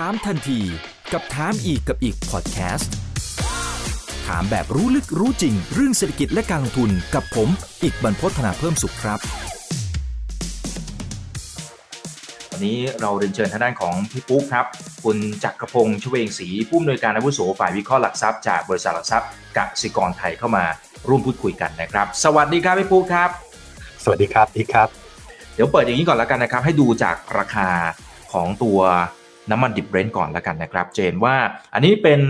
ถามทันที กับถามอีกกับอีกพอดแคสต์ถามแบบรู้ลึกรู้จริง เรื่องเศรษฐกิจและการลงทุนกับผม อีกบรรพฒนาเพิ่มสุขครับ วันนี้เราเรียนเชิญทางด้านของพี่ปุ๊กครับ คุณจักรพงศ์ชเวงศรีผู้อำนวยการอาวุโสฝ่ายวิเคราะห์หลักทรัพย์จากบริษัทหลักทรัพย์กสิกรไทยเข้ามาร่วมพูดคุยกันนะครับ สวัสดีครับพี่ปุ๊กครับ สวัสดีครับอีกครับ เดี๋ยวเปิดอย่างนี้ก่อนแล้วกันนะครับ ให้ดูจากราคาของตัว น้ำมันดิบเบรนท์ก่อนแล้วกันนะครับเจนว่าอันนี้เป็น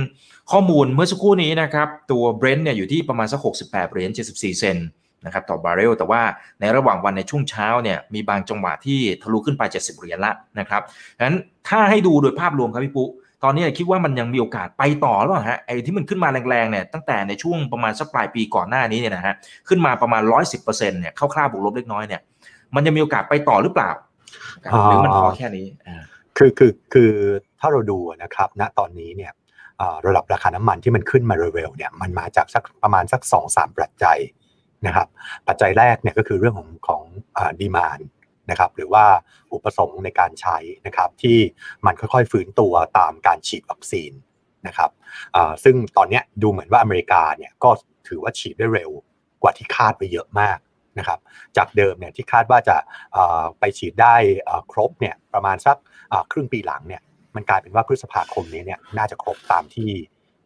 ข้อมูลเมื่อสักครู่นี้นะครับ ตัวเบรนท์เนี่ยอยู่ที่ประมาณสัก 68เหรียญ74 เซนนะครับต่อบาร์เรลแต่ว่าในระหว่างวันในช่วงเช้าเนี่ยมีบางจังหวะที่ทะลุขึ้นไป 70เหรียญละนะครับงั้นถ้าให้ดูโดยภาพรวมครับพี่ปุ๊ตอนนี้คิดว่ามันยังมีโอกาสไปต่อหรือเปล่าฮะไอ้ที่มันขึ้นมาแรงๆเนี่ยตั้งแต่ในช่วงประมาณสักปลายปีก่อนหน้านี้เนี่ยนะฮะขึ้นมาประมาณ 110%เนี่ยคร่าวๆบวกลบเล็กน้อยเนี่ยมันยังมีโอกาสไปต่อหรือเปล่าหรือมันพอแค่นี้ คือคือคือถ้าเราดูนะครับณตอนนี้เนี่ยระดับราคาน้ำมันที่มันขึ้นมาเร็วๆเนี่ยมันมาจากสักประมาณสัก2อสามปัจจัยนะครับปัจจัยแรกเนี่ยก็คือเรื่องของของดีมานนะครับหรือว่าอุปสงค์ในการใช้นะครับที่มันค่อยๆฟื้นตัวตามการฉีดวัคซีนนะครับซึ่งตอนนี้ดูเหมือนว่าอเมริกาเนี่ยก็ถือว่าฉีดได้เร็วกว่าที่คาดไปเยอะมากนะครับจากเดิมเนี่ยที่คาดว่าจะไปฉีดได้ครบเนี่ยประมาณสัก ครึ่งปีหลังเนี่ยมันกลายเป็นว่าพฤษภาคมนี้เนี่ยน่าจะครบตามที่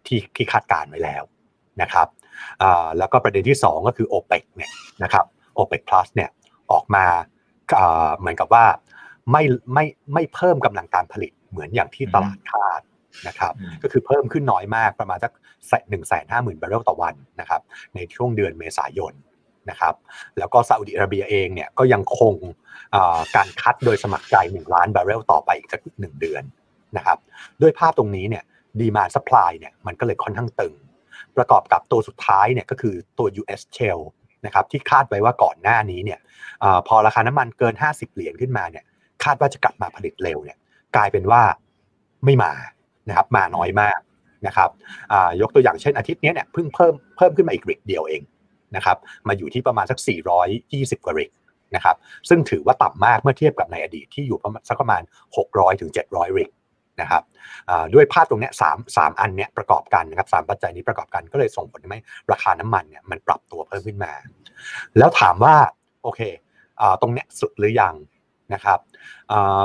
ที่ที่คาดการไว้แล้วนะครับแล้วก็ประเด็นที่ 2 ก็คือ o p e ปเนี่ยนะครับ o p e ป plus เนี่ยออกมาเหมือนกับว่าไม่ไม่ไม่เพิ่มกำลังการผลิตเหมือนอย่างที่ตลาดคาดนะครับก็คือเพิ่มขึ้นน้อยมากประมาณสักหนึ่งแสนห้าหมื่นบาร์เรลต่อวันนะครับในช่วงเดือนเมษายน นะครับแล้วก็ซาอุดิอาระเบียเองเนี่ยก็ยังคงการ cut โดยสมัครใจ 1 ล้านบาร์เรลต่อไปอีกสักหนึ่งเดือนนะครับด้วยภาพตรงนี้เนี่ย demand supply เนี่ยมันก็เลยค่อนข้างตึง ประกอบกับตัวสุดท้ายเนี่ยก็คือตัว US Shale นะครับที่คาดไว้ว่าก่อนหน้านี้เนี่ยอพอราคาน้ำมันเกิน 50 เหรียญขึ้นมาเนี่ยคาดว่าจะกลับมาผลิตเร็วเนี่ยกลายเป็นว่าไม่มานะครับมาน้อยมากนะครับยกตัวอย่างเช่นอาทิตย์นี้เนี่ยเพิ่งเพิ่มเพิ่มขึ้นมาอีกริกเดียวเอง นะครับมาอยู่ที่ประมาณสัก 420 กว่าริกนะครับซึ่งถือว่าต่ำมากเมื่อเทียบกับในอดีตที่อยู่ประมาณสักประมาณ 600 ถึง 700 ริกนะครับด้วยภาพตรงนี้สามสามอันเนี้ยประกอบกันนะครับสามปัจจัยนี้ประกอบกันก็เลยส่งผลทำให้ราคาน้ำมันเนี่ยมันปรับตัวเพิ่มขึ้นมา แล้วถามว่าโอเคตรงเนี้ยสุดหรือยังนะครับ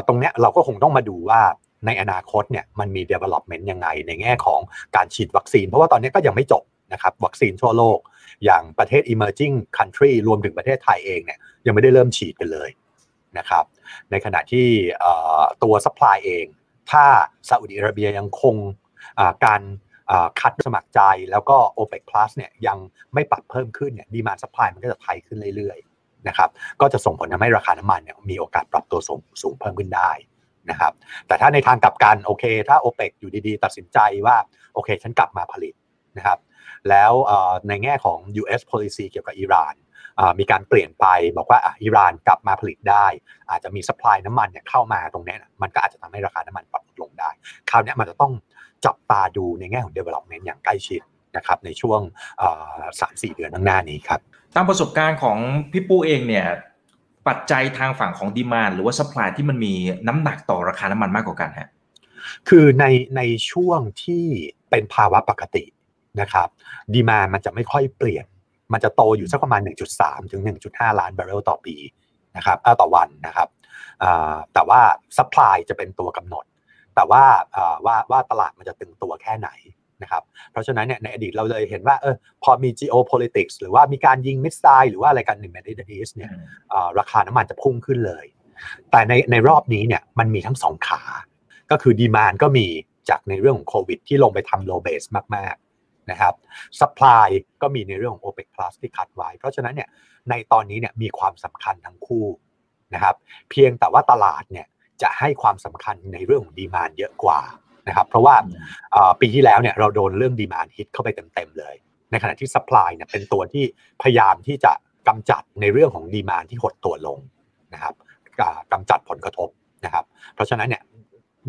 ตรงเนี้ยเราก็คงต้องมาดูว่าในอนาคตเนี่ยมันมี development ยังไงในแง่ของการฉีดวัคซีน เพราะว่าตอนนี้ก็ยังไม่จบ นะครับวัคซีนทั่วโลก อย่างประเทศ emerging country รวมถึงประเทศไทยเองเนี่ยยังไม่ได้เริ่มฉีดกันเลยนะครับในขณะที่ตัว supply เอง ถ้าซาอุดิอาระเบียยังคงการคัดสมัครใจแล้วก็ o p e ป Plus เนี่ยยังไม่ปรับเพิ่มขึ้นเนี่ยดีมาสปายมันก็จะไทยขึ้นเรื่อยๆนะครับก็จะส่งผลทำให้ราคาน้ำมันเนี่ยมีโอกาสปรับตัวสูงสูงเพิ่มขึ้นได้นะครับแต่ถ้าในทางกลับกันโอเค ถ้า o p e ปอยู่ดีๆ ตัดสินใจว่าโอเค ฉันกลับมาผลิตนะครับ แล้วในแง่ของ US policy เกี่ยวกับอิหร่านมีการเปลี่ยนไปบอกว่าอิหร่านกลับมาผลิตได้ อาจจะมีสป라이น้ำมันเนี่ยเข้ามาตรงนี้มันก็อาจจะทำให้ราคาน้ำมันปรับลงได้ คราวนี้มันจะต้องจับตาดูในแง่ของ development อย่างใกล้ชิดนะครับในช่วงสามสี่เดือนข้างหน้านี้ครับตามประสบการณ์ของพี่ปูเองเนี่ยปัจจัยทางฝั่งของดีมานหรือว่าสป라이ที่มันมีน้ำหนักต่อราคาน้ำมันมากกว่ากันฮะคือในในช่วงที่เป็นภาวะปกติ นะครับดีมามันจะไม่ค่อยเปลี่ยน มันจะโตอยู่สักประมาณ 1.3 ถึง 1.5 ล้านบาร์เรลต่อปีนะครับต่อวันนะครับแต่ว่า supply จะเป็นตัวกำหนด แต่ว่าว่าว่าตลาดมันจะตึงตัวแค่ไหนนะครับเพราะฉะนั้นเนี่ยในอดีตเราเลยเห็นว่าเออพอมี geopolitics หรือว่ามีการยิง missile หรือว่าอะไรกันหนึ่งใน Middle East เนี่ยราคาน้ำมันจะพุ่งขึ้นเลย แต่ในในรอบนี้เนี่ยมันมีทั้งสองขา ก็คือ demand ก็มีจากในเรื่องของโควิดที่ลงไปทำ low base มาก นะครับ supply ก็มีในเรื่องของ OPEC Plus ที่ cut ไว้ เพราะฉะนั้นเนี่ยในตอนนี้เนี่ยมีความสำคัญทั้งคู่นะครับเพียงแต่ว่าตลาดเนี่ยจะให้ความสำคัญในเรื่องของ demand เยอะกว่านะครับเพราะว่าปีที่แล้วเนี่ยเราโดนเรื่อง demand hit เข้าไปเต็มๆเลย ในขณะที่ supply เนี่ยเป็นตัวที่พยายามที่จะกำจัดในเรื่องของ demand ที่หดตัวลงนะครับกำจัดผลกระทบนะครับเพราะฉะนั้นเนี่ย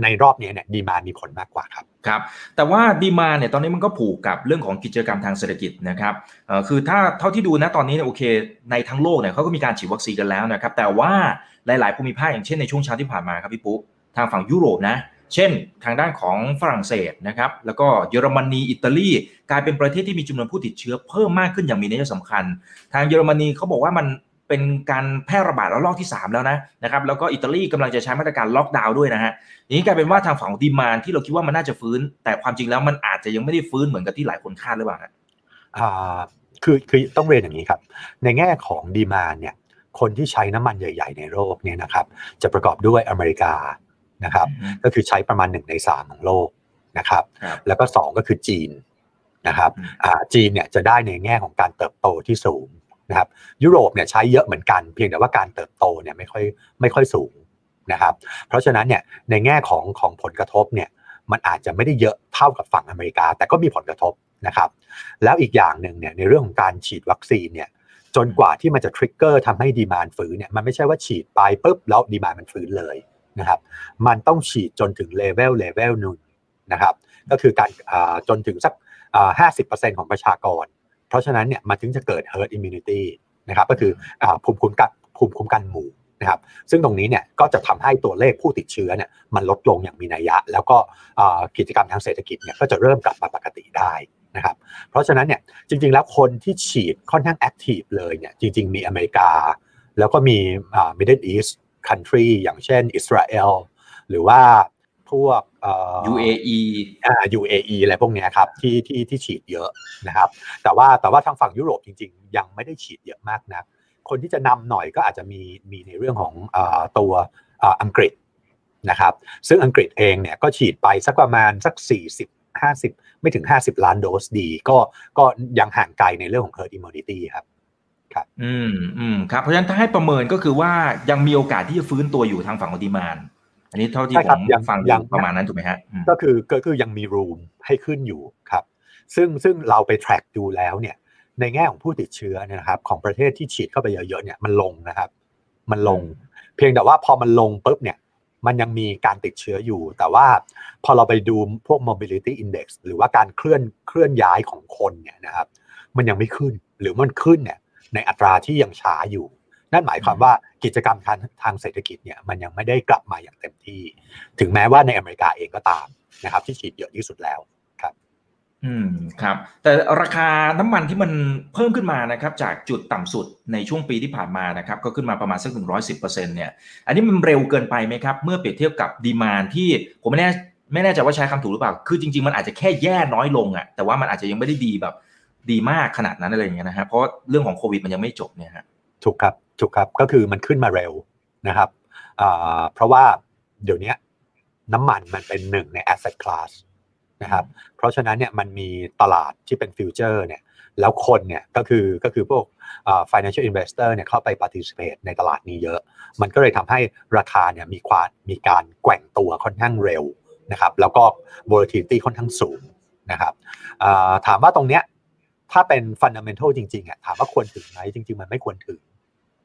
ในรอบนี้เนี่ยดีมามีผลมากกว่าครับครับแต่ว่าดีมาเนี่ยตอนนี้มันก็ผูกกับเรื่องของกิจกรรมทางเศรษฐกิจนะครับคือถ้าเท่าที่ดูนะตอนนี้เนี่ยโอเค ในทั้งโลกเนี่ยเขาก็มีการฉีดวัคซีนกันแล้วนะครับแต่ว่าหลาย ๆ ภูมิภาคอย่างเช่นในช่วงเช้าที่ผ่านมาครับพี่ปุ๊ทางฝั่งยุโรปนะเช่น ทางด้านของฝรั่งเศสนะครับแล้วก็เยอรมนีอิตาลีกลายเป็นประเทศที่มีจำนวนผู้ติดเชื้อเพิ่มมากขึ้นอย่างมีนัยสำคัญ ทางเยอรมนีเขาบอกว่ามัน เป็นการแพร่ระบาดระลอกที่ 3 แล้วนะนะครับแล้วก็อิตาลีกำลังจะใช้มาตรการล็อกดาวน์ด้วยนะฮะนี้กลายเป็นว่าทางฝั่งของดีมานที่เราคิดว่ามันน่าจะฟื้น แต่ความจริงแล้วมันอาจจะยังไม่ได้ฟื้นเหมือนกับที่หลายคนคาดหรือเปล่าอ่าคือคือต้องเรียนอย่างนี้ครับ ในแง่ของดีมานเนี่ยคนที่ใช้น้ำมันใหญ่ ๆ ในโลกเนี่ยนะครับจะประกอบด้วยอเมริกานะครับก็คือใช้ประมาณหนึ่งในสามของโลกนะครับแล้วก็สองก็คือจีนนะครับอ่าจีนเนี่ยจะได้ในแง่ของการเติบโตที่สูง นะครับยุโรปเนี่ยใช้เยอะเหมือนกัน เพียงแต่ว่าการเติบโตเนี่ยไม่ค่อยไม่ค่อยสูงนะครับเพราะฉะนั้นเนี่ยในแง่ของของผลกระทบเนี่ยมันอาจจะไม่ได้เยอะเท่ากับฝั่งอเมริกา แต่ก็มีผลกระทบนะครับแล้วอีกอย่างหนึ่งเนี่ยในเรื่องของการฉีดวัคซีนเนี่ยจนกว่าที่มันจะ trigger ทำให้ demand ฟื้นเนี่ยมันไม่ใช่ว่าฉีดไปปุ๊บแล้ว demand มันฟื้นเลยนะครับมันต้องฉีดจนถึงเลเวลเลเวลหนึ่งนะครับก็คือการจนถึงสักห้าสิบเปอร์เซ็นต์ของประชากร เพราะฉะนั้นเนี่ยมันถึงจะเกิด herd immunity นะครับก็คือภูมิคุ้มกันภูมิคุ้มกันหมู่นะครับซึ่งตรงนี้เนี่ยก็จะทำให้ตัวเลขผู้ติดเชื้อเนี่ยมันลดลงอย่างมีนัยยะ แล้วก็กิจกรรมทางเศรษฐกิจเนี่ยก็จะเริ่มกลับมาปกติได้นะครับเพราะฉะนั้นเนี่ยจริง ๆ แล้วคนที่ฉีดค่อนข้าง active เลยเนี่ยจริง ๆ มีอเมริกา แล้วก็มี Middle East country อย่างเช่นอิสราเอลหรือว่า พวก UAE อ่า UAE อะไรพวกนี้ครับที่ที่ที่ฉีดเยอะนะครับ แต่ว่าแต่ว่าทางฝั่งยุโรปจริง ๆ ยังไม่ได้ฉีดเยอะมากนะคนที่จะนำหน่อยก็อาจจะมีมีในเรื่องของอตัวอังกฤษนะครับซึ่งอังกฤษเองเนี่ยก็ฉีดไปสักประมาณสัก 40 50 ไม่ถึง 50 ล้านโดสดี ก็ก็ยังห่างไกลในเรื่องของ herd immunity ครับครับอืมอืมครับเพราะฉะนั้นถ้าให้ประเมินก็คือว่ายังมีโอกาสที่จะฟื้นตัวอยู่ทางฝั่งของดีมาน อันนี้เท่าที่ผมฟังยังประมาณนั้นถูกไหมฮะก็คือก็คือยังมีรูมให้ขึ้นอยู่ครับซึ่งซึ่งเราไป track ดูแล้วเนี่ยในแง่ของผู้ติดเชื้อเนี่ยนะครับของประเทศที่ฉีดเข้าไปเยอะๆเนี่ยมันลงนะครับ มันลง เพียงแต่ว่าพอมันลงปุ๊บเนี่ยมันยังมีการติดเชื้ออยู่ แต่ว่าพอเราไปดูพวก mobility index หรือว่าการเคลื่อนเคลื่อนย้ายของคนเนี่ยนะครับ มันยังไม่ขึ้นหรือมันขึ้นเนี่ยในอัตราที่ยังช้าอยู่ นั่นหมายความว่ากิจกรรมทางทางเศรษฐกิจเนี่ยมันยังไม่ได้กลับมาอย่างเต็มที่ ถึงแม้ว่าในอเมริกาเองก็ตามนะครับ ที่ฉีดเยอะที่สุดแล้วอืมครับ แต่ราคาน้ำมันที่มันเพิ่มขึ้นมานะครับ จากจุดต่ำสุดในช่วงปีที่ผ่านมานะครับ ก็ขึ้นมาประมาณสักหนึ่งร้อยสิบเปอร์เซ็นเนี่ย อันนี้มันเร็วเกินไปไหมครับ เมื่อเปรียบเทียบกับดีมานที่ผมไม่แน่ไม่แน่ใจว่าใช้คำถูกหรือเปล่า คือจริง ๆ มันอาจจะแค่แย่น้อยลงอะ่ะ แต่ว่ามันอาจจะยังไม่ได้ดีแบบดีมากขนาดนั้นอะไรอย่างเงี้ยนะฮะ เพราะเรื่องของโควิดมันยังไม่จบเนี่ยฮะ ถูกครับ ถูกครับก็คือมันขึ้นมาเร็วนะครับเพราะว่าเดี๋ยวนี้น้ำมันมันเป็นหนึ่งใน asset class นะครับเพราะฉะนั้นเนี่ยมันมีตลาดที่เป็นฟิวเจอร์เนี่ยแล้วคนเนี่ยก็คือก็คือพวก financial investor เนี่ยเข้าไป participate ในตลาดนี้เยอะ มันก็เลยทำให้ราคาเนี่ยมีความมีการแกว่งตัวค่อนข้างเร็วนะครับแล้วก็ volatility ค่อนข้างสูงนะครับถามว่าตรงเนี้ยถ้าเป็น fundamental จริงๆอะถามว่าควรถึงไหมจริง ๆ มันไม่ควรถึง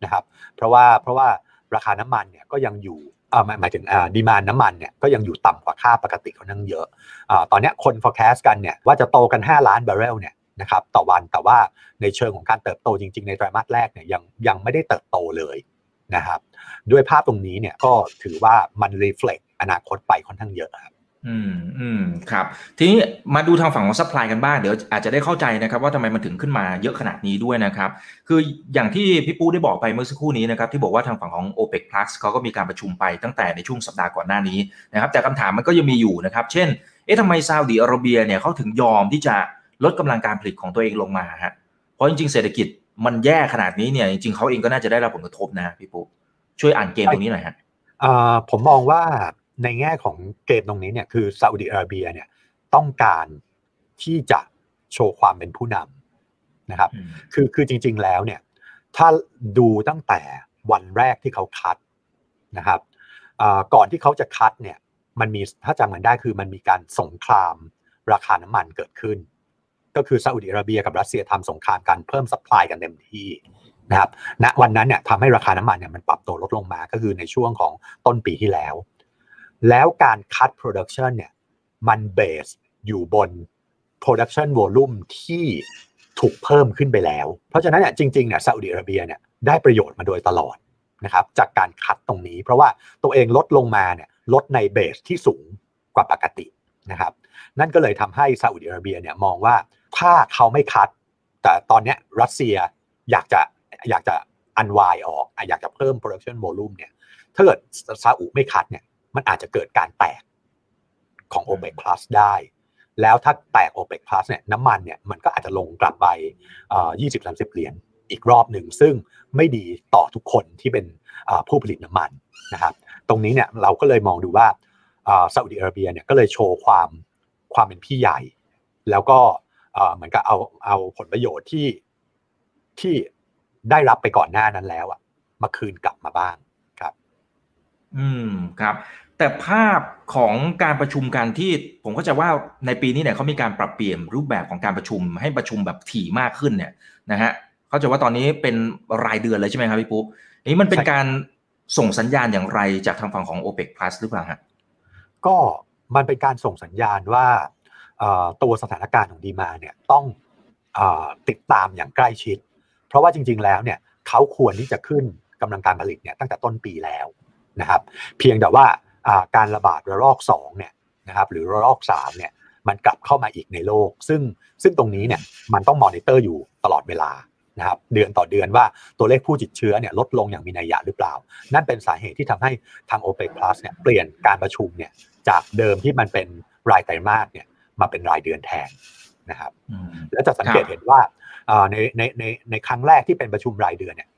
นะครับ เพราะว่าเพราะว่าราคาน้ำมันเนี่ยก็ยังอยู่อ่าหมายถึงอ่า demand น้ำมันเนี่ยก็ยังอยู่ต่ำกว่าค่าปกติค่อนข้างเยอะอ่าตอนนี้คน forecast กันเนี่ยว่าจะโตกัน 5 ล้านบาร์เรลเนี่ยนะครับต่อวันแต่ว่าในเชิงของการเติบโตจริง ๆ ในไตรมาสแรกเนี่ยยังยังไม่ได้เติบโตเลยนะครับด้วยภาพตรงนี้เนี่ยก็ถือว่ามัน reflect อนาคตไปค่อนข้างเยอะครับ อืมอืมครับ ทีนี้มาดูทางฝั่งของ supplyลายกันบ้าง เดี๋ยวอาจจะได้เข้าใจนะครับว่าทำไมมันถึงขึ้นมาเยอะขนาดนี้ด้วยนะครับ คืออย่างที่พี่ปูได้บอกไปเมื่อสักครู่นี้นะครับ ที่บอกว่าทางฝั่งของ OPEC Plus เขาก็มีการประชุมไปตั้งแต่ในช่วงสัปดาห์ก่อนหน้านี้นะครับ แต่คำถามมันก็ยังมีอยู่นะครับ เช่น เอ๊ะทำไมซาอุดีอาระเบียเนี่ยเขาถึงยอมที่จะลดกำลังการผลิตของตัวเองลงมาฮะเพราะจริงๆเศรษฐกิจมันแย่ขนาดนี้เนี่ยจริงๆเขาเองก็น่าจะได้รับผลกระทบนะพี่ปูช่วยอ่านเกมตรงนี้หน่อยฮะผมมองว่า ในแง่ของเกมตรงนี้เนี่ยคือซาอุดิอาระเบียเนี่ยต้องการที่จะโชว์ความเป็นผู้นำนะครับ คือคือจริง ๆแล้วเนี่ยถ้าดูตั้งแต่วันแรกที่เขาคัดนะครับก่อนที่เขาจะคัดเนี่ยมันมีถ้าจำกันได้คือมันมีการสงครามราคาน้ำมันเกิดขึ้น ก็คือซาอุดิอาระเบียกับรัสเซียทำสงครามกันเพิ่ม supply กันเต็มที่นะครับณวันนั้นเนี่ยทำให้ราคาน้ำมันเนี่ยมันปรับตัวลดลงมาก็คือในช่วงของต้นปีที่แล้ว แล้วการ cut production เนี่ยมัน base อยู่บน production volume ที่ถูกเพิ่มขึ้นไปแล้ว เพราะฉะนั้นเนี่ยจริงๆเนี่ยซาอุดิอาระเบียเนี่ยได้ประโยชน์มาโดยตลอดนะครับจากการ cut ตรงนี้ เพราะว่าตัวเองลดลงมาเนี่ยลดใน base ที่สูงกว่าปกตินะครับนั่นก็เลยทำให้ซาอุดิอาระเบียเนี่ยมองว่าถ้าเขาไม่คัด แต่ตอนนี้รัสเซียอยากจะอยากจะอันวายออกอยากจะเพิ่ม production volume เนี่ยถ้าเกิดซาอุไม่คัดเนี่ย มันอาจจะเกิดการแตกของ OPEC Plus ได้ แล้วถ้าแตก OPEC Plus เนี่ยน้ำมันเนี่ยมันก็อาจจะลงกลับไปยี่สิบสามสิบเหรียญอีกรอบหนึ่ง ซึ่งไม่ดีต่อทุกคนที่เป็นผู้ผลิตน้ำมันนะครับ ตรงนี้เนี่ยเราก็เลยมองดูว่าซาอุดิอาระเบียเนี่ยก็เลยโชว์ความความเป็นพี่ใหญ่ แล้วก็เหมือนกับเอาเอาผลประโยชน์ที่ที่ได้รับไปก่อนหน้านั้นแล้วอะมาคืนกลับมาบ้าง อืมครับ แต่ภาพของการประชุมกันที่ผมก็จะว่าในปีนี้เนี่ยเขามีการปรับเปลี่ยนรูปแบบของการประชุมให้ประชุมแบบถี่มากขึ้นเนี่ยนะฮะเขาจะว่าตอนนี้เป็นรายเดือนเลยใช่ไหมครับพี่ปุ๊บนี้มันเป็นการส่งสัญญาณอย่างไรจากทางฝั่งของ o p e ป Plus หรือเปล่าฮะก็มันเป็นการส่งสัญญาณว่าตัวสถานการณ์ของดีมาเนี่ยต้องอติดตามอย่างใกล้ชิด เพราะว่าจริง ๆ แล้วเนี่ยเขาควรที่จะขึ้นกำลังการผลิตเนี่ยตั้งแต่ต้นปีแล้ว นะครับเพียงแต่ว่าการระบาดระลอก2เนี่ยนะครับหรือระลอก3เนี่ยมันกลับเข้ามาอีกในโลก ซึ่งซึ่งตรงนี้เนี่ยมันต้องมอนิเตอร์อยู่ตลอดเวลานะครับเดือนต่อเดือนว่าตัวเลขผู้ติดเชื้อเนี่ยลดลงอย่างมีนัยยะหรือเปล่า นั่นเป็นสาเหตุที่ทำให้ทาง o p e ป Plus เนี่ยเปลี่ยนการประชุมเนี่ยจากเดิมที่มันเป็นรายไตรมาสเนี่ยมาเป็นรายเดือนแทนนะครับแล้วจะสังเกตเห็นว่าในในในในครั้งแรกที่เป็นประชุมรายเดือนเนี่ย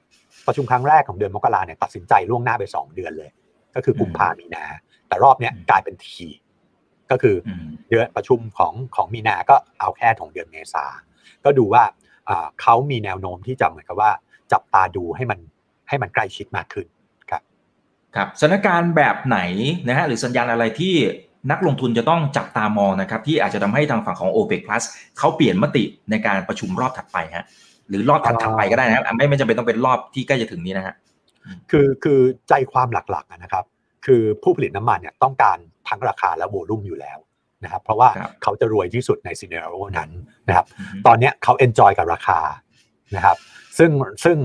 ประชุมครั้งแรกของเดือนมกราเนี่ยตัดสินใจล่วงหน้าไป 2 เดือนเลย ก็คือกุมภามีนา แต่รอบเนี้ยกลายเป็นที ก็คือเดือนประชุมของของมีนาก็เอาแค่ของเดือนเมษาก็ดูว่าเขามีแนวโน้มที่จะเหมือนกับว่า จับตาดูให้มันให้มันใกล้ชิดมากขึ้นครับครับสถานการณ์แบบไหนนะฮะหรือสัญญาณอะไรที่นักลงทุนจะต้องจับตามองนะครับ ที่อาจจะทำให้ทางฝั่งของ o p e ป Plus เขาเปลี่ยนมติในการประชุมรอบถัดไปฮะ หรือรอบถัดไปก็ได้นะครับไม่ไม่จำเป็นต้องเป็นรอบที่ใกล้จะถึงนี้นะฮะคือคือใจความหลักๆนะครับ คือผู้ผลิตน้ำมันเนี่ยต้องการทั้งราคาและ volume อยู่แล้วนะครับเพราะว่าเขาจะรวยที่สุดใน scenario นั้นนะครับ ตอนนี้เขา enjoy กับราคานะครับ ซึ่งซึ่ง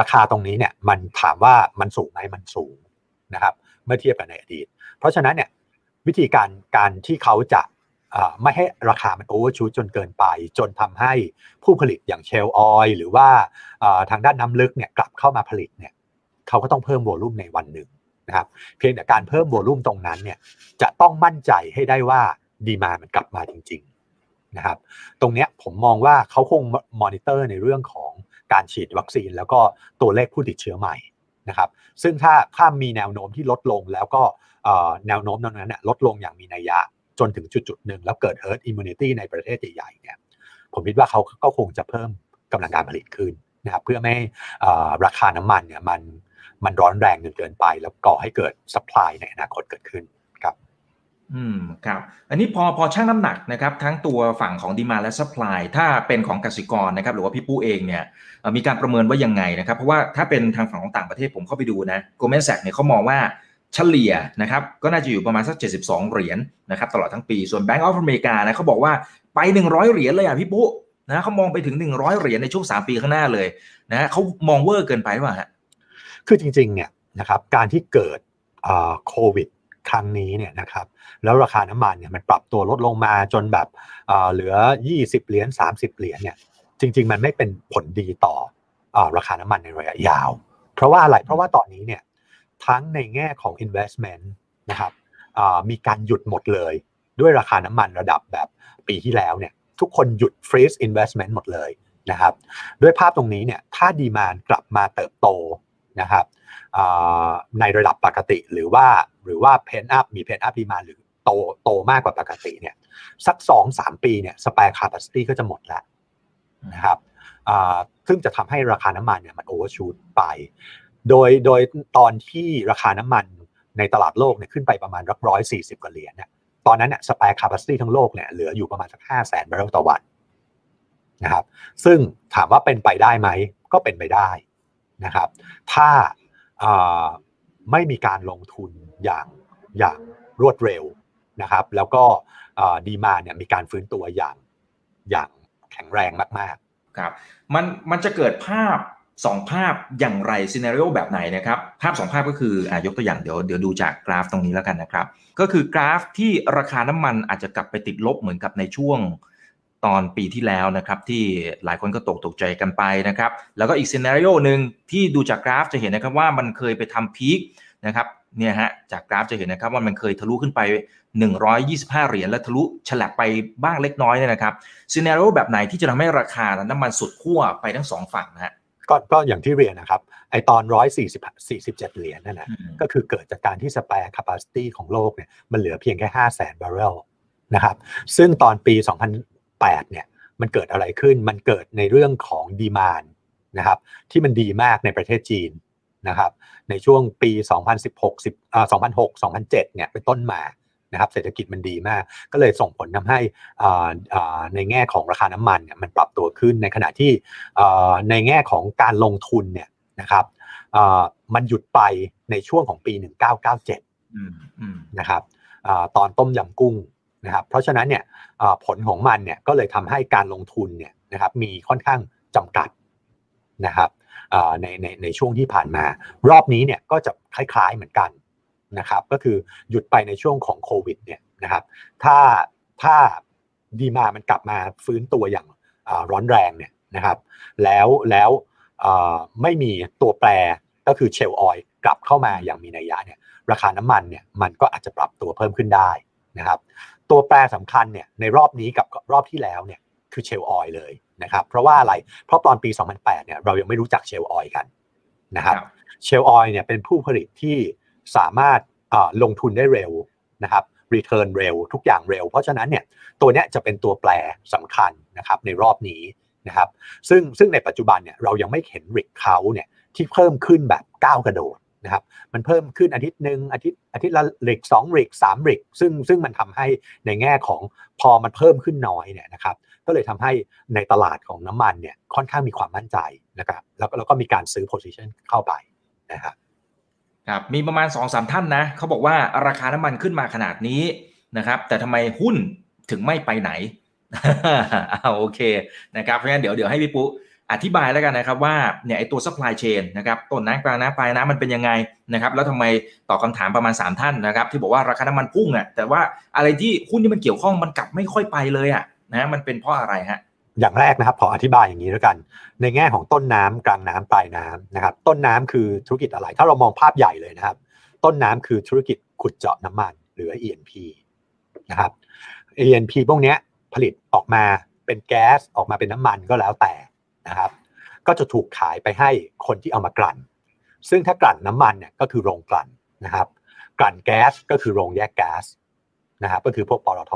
ราคาตรงนี้เนี่ยมันถามว่ามันสูงไหมมันสูงนะครับ เมื่อเทียบกับในอดีต เพราะฉะนั้นเนี่ยวิธีการการที่เขาจะ ไม่ให้ราคามัน overshoot จนเกินไป จนทำให้ผู้ผลิตอย่าง shale oil หรือว่าทางด้านน้ำลึกเนี่ยกลับเข้ามาผลิตเนี่ยเขาก็ต้องเพิ่มโวลุ่มในวันหนึ่งนะครับเพียงแต่การเพิ่มโวลุ่มตรงนั้นเนี่ยจะต้องมั่นใจให้ได้ว่าดีมามันกลับมาจริงๆนะครับตรงนี้ผมมองว่าเขาคงมอนิเตอร์ในเรื่องของการฉีดวัคซีน แล้วก็ตัวเลขผู้ติดเชื้อใหม่นะครับซึ่งถ้าถ้ามีแนวโน้มที่ลดลงแล้วก็แนวโน้มนั้นลดลงอย่างมีนัยยะ จนถึงจุดจุดหนึ่งแล้วเกิด herd immunity ในประเทศใหญ่ๆเนี่ยผมคิดว่าเขาก็คงจะเพิ่มกำลังการผลิตขึ้นนะครับเพื่อไม่ราคาน้ำมันเนี่ยมันมันร้อนแรงจนเกินไป แล้วก่อให้เกิด supply ในอนาคตเกิดขึ้นครับอืมครับอันนี้พอพอชั่งน้ำหนักนะครับทั้งตัวฝั่งของ demand และ supply ถ้าเป็นของกสิกรนะครับหรือว่าพี่ปู้เองเนี่ยมีการประเมินว่ายังไงนะครับเพราะว่าถ้าเป็นทางฝั่งของต่างประเทศผมเข้าไปดูนะ Goldman Sachs เนี่ยเขามองว่า เฉลี่ยนะครับก็น่าจะอยู่ประมาณสัก 72 เหรียญนนะครับตลอดทั้งปีส่วน Bank of America นะเขาบอกว่าไป 100 เหรียญเลยอะพี่ปุ๊นะเขามองไปถึง 100 เหรียญในช่วง 3 ปีข้างหน้าเลยนะเขามองเวอร์เกินไปว่าฮะคือจริงๆเนี่ยนะครับการที่เกิดโควิดครั้งนี้เนี่ยนะครับแล้วราคาน้ำมันเนี่ยมันปรับตัวลดลงมาจนแบบเหลือ 20 เหรียญ30 เหรียญเนี่ยจริง ๆ มันไม่เป็นผลดีต่ออราคาน้ำมันในระยะยาว เพราะว่าอะไรเพราะว่าตอนนี้เนี่ย ทั้งในแง่ของ investment นะครับมีการหยุดหมดเลย ด้วยราคาน้ำมันระดับแบบปีที่แล้วเนี่ยทุกคนหยุด freeze investment หมดเลยนะครับด้วยภาพตรงนี้เนี่ยถ้า demand กลับมาเติบโตนะครับในระดับปกติหรือว่าหรือว่า pent-up มี pent-up demand หรือโตโตมากกว่าปกติเนี่ยสักสองสามปีเนี่ย spare capacity ก็จะหมดแล้วนะครับซึ่งจะทำให้ราคาน้ำมันเนี่ยมัน overshoot ไป โดยโดยตอนที่ราคาน้ำมันในตลาดโลกเนี่ยขึ้นไปประมาณสักร้อยสี่สิบกว่าเหรียญเนี่ยตอนนั้นเนี่ย spare capacity ทั้งโลกเนี่ยเหลืออยู่ประมาณสักห้าแสนบาร์เรลต่อวันนะครับซึ่งถามว่าเป็นไปได้ไหมก็เป็นไปได้นะครับถ้าไม่มีการลงทุนอย่างอย่างรวดเร็วนะครับแล้วก็ demand เนี่ยมีการฟื้นตัวอย่างอย่างแข็งแรงมากๆครับมันมันจะเกิดภาพ สองภาพอย่างไรซีนารีโอแบบไหนนะครับภาพสองภาพก็คืออยกตัวอย่างเดี๋ยวเดี๋ยวดูจากกราฟตรงนี้แล้วกันนะครับ ก็คือกราฟที่ราคาน้ำมันอาจจะกลับไปติดลบเหมือนกับในช่วงตอนปีที่แล้วนะครับ ที่หลายคนก็ตกตกใจกันไปนะครับ แล้วก็อีกซีนารีโอหนึ่งที่ดูจากกราฟจะเห็นนะครับว่ามันเคยไปทำพีคนะครับเนี่ยฮะจากกราฟจะเห็นนะครับว่ามันเคยทะลุขึ้นไป 125 เหรียญและทะลุฉลับไปบ้างเล็กน้อยเนี่ยนะครับ scenario แบบไหนที่จะทำให้ราคาน้ำมันสุดขั้วไปทั้งสองฝั่งนะฮะ ก็ก็อย่างที่เรียนนะครับไอตอนร้อยสี่สิบสี่สิบเจ็ดเหรียญนั่นนะก็คือเกิดจากการที่ spare capacity ของโลกเนี่ยมันเหลือเพียงแค่ห้าแสนบาร์เรลนะครับซึ่งตอนปี 2008เนี่ยมันเกิดอะไรขึ้นมันเกิดในเรื่องของ demand นะครับที่มันดีมากในประเทศจีนนะครับในช่วงปี 2016อ่า2006 2007เนี่ยเป็นต้นมา นะครับเศรษฐกิจมันดีมาก ก็เลยส่งผลทำให้ในแง่ของราคาน้ำมันเนี่ยมันปรับตัวขึ้นในขณะที่ในแง่ของการลงทุนเนี่ยนะครับมันหยุดไปในช่วงของปี 1997นะครับตอนต้มยำกุ้งนะครับเพราะฉะนั้นเนี่ยผลของมันเนี่ยก็เลยทำให้การลงทุนเนี่ยนะครับมีค่อนข้างจำกัดนะครับในในในช่วงที่ผ่านมา รอบนี้เนี่ยก็จะคล้ายๆเหมือนกัน นะครับก็คือหยุดไปในช่วงของโควิดเนี่ยนะครับถ้าถ้าดีมามันกลับมาฟื้นตัวอย่างร้อนแรงเนี่ยนะครับแล้วแล้วไม่มีตัวแปรก็คือเชลออยกลับเข้ามาอย่างมีนัยยะเนี่ยราคาน้ำมันเนี่ยมันก็อาจจะปรับตัวเพิ่มขึ้นได้นะครับตัวแปรสำคัญเนี่ยในรอบนี้กับรอบที่แล้วเนี่ยคือเชลออยเลยนะครับเพราะว่าอะไรเพราะตอนปี 2008เนี่ยเรายังไม่รู้จักเชลออยกันนะครับเชลออยเนี่ยเป็นผู้ผลิตที่ สามารถลงทุนได้เร็วนะครับรีเทิร์นเร็วทุกอย่างเร็ว เพราะฉะนั้นเนี่ยตัวนี้จะเป็นตัวแปรสำคัญนะครับในรอบนี้นะครับซึ่งซึ่งในปัจจุบันเนี่ยเรายังไม่เห็นริกเขาเนี่ยที่เพิ่มขึ้นแบบก้าวกระโดดนะครับมันเพิ่มขึ้นอาทิตย์หนึ่งอาทิตย์อาทิตย์ละริกสองริกสามริกซึ่งซึ่งมันทำให้ในแง่ของพอมันเพิ่มขึ้นน้อยเนี่ยนะครับก็เลยทำให้ในตลาดของน้ำมันเนี่ยค่อนข้างมีความมั่นใจนะครับแล้วแล้วก็มีการซื้อ position เข้าไปนะครับ ครับมีประมาณ2อสท่านนะเขาบอกว่าราคาน้ำมันขึ้นมาขนาดนี้นะครับแต่ทำไมหุ้นถึงไม่ไปไหนโอเคนะครับเพราะฉะนั้นเดี๋ยวเดี๋ยวให้พี่ปุ๊อธิบายแล้วกันนะครับว่าเนี่ยไอตัว supply chain นะครับต้นน้ำกลางน้ำปลายน้ำมันเป็นยังไงนะครับแล้วทำไมตอบคาถามประมาณ 3 ท่านนะครับที่บอกว่าราคาน้ำมันพุ่งอะแต่ว่าอะไรที่หุ้นที่มันเกี่ยวข้องมันกลับไม่ค่อยไปเลยอะนะมันเป็นเพราะอะไรฮะ อย่างแรกนะครับขออธิบายอย่างนี้แล้วกัน ในแง่ของต้นน้ำกลางน้ำปลายน้ำนะครับ ต้นน้ำคือธุรกิจอะไร ถ้าเรามองภาพใหญ่เลยนะครับ ต้นน้ำคือธุรกิจขุดเจาะน้ำมัน หรือ E&P นะครับ E&P พวกนี้ผลิตออกมาเป็นแก๊สออกมาเป็นน้ำมันก็แล้วแต่นะครับ ก็จะถูกขายไปให้คนที่เอามากลั่น ซึ่งถ้ากลั่นน้ำมันเนี่ยก็คือโรงกลั่นนะครับ กลั่นแก๊สก็คือโรงแยกแก๊สนะครับ ก็คือพวกปตท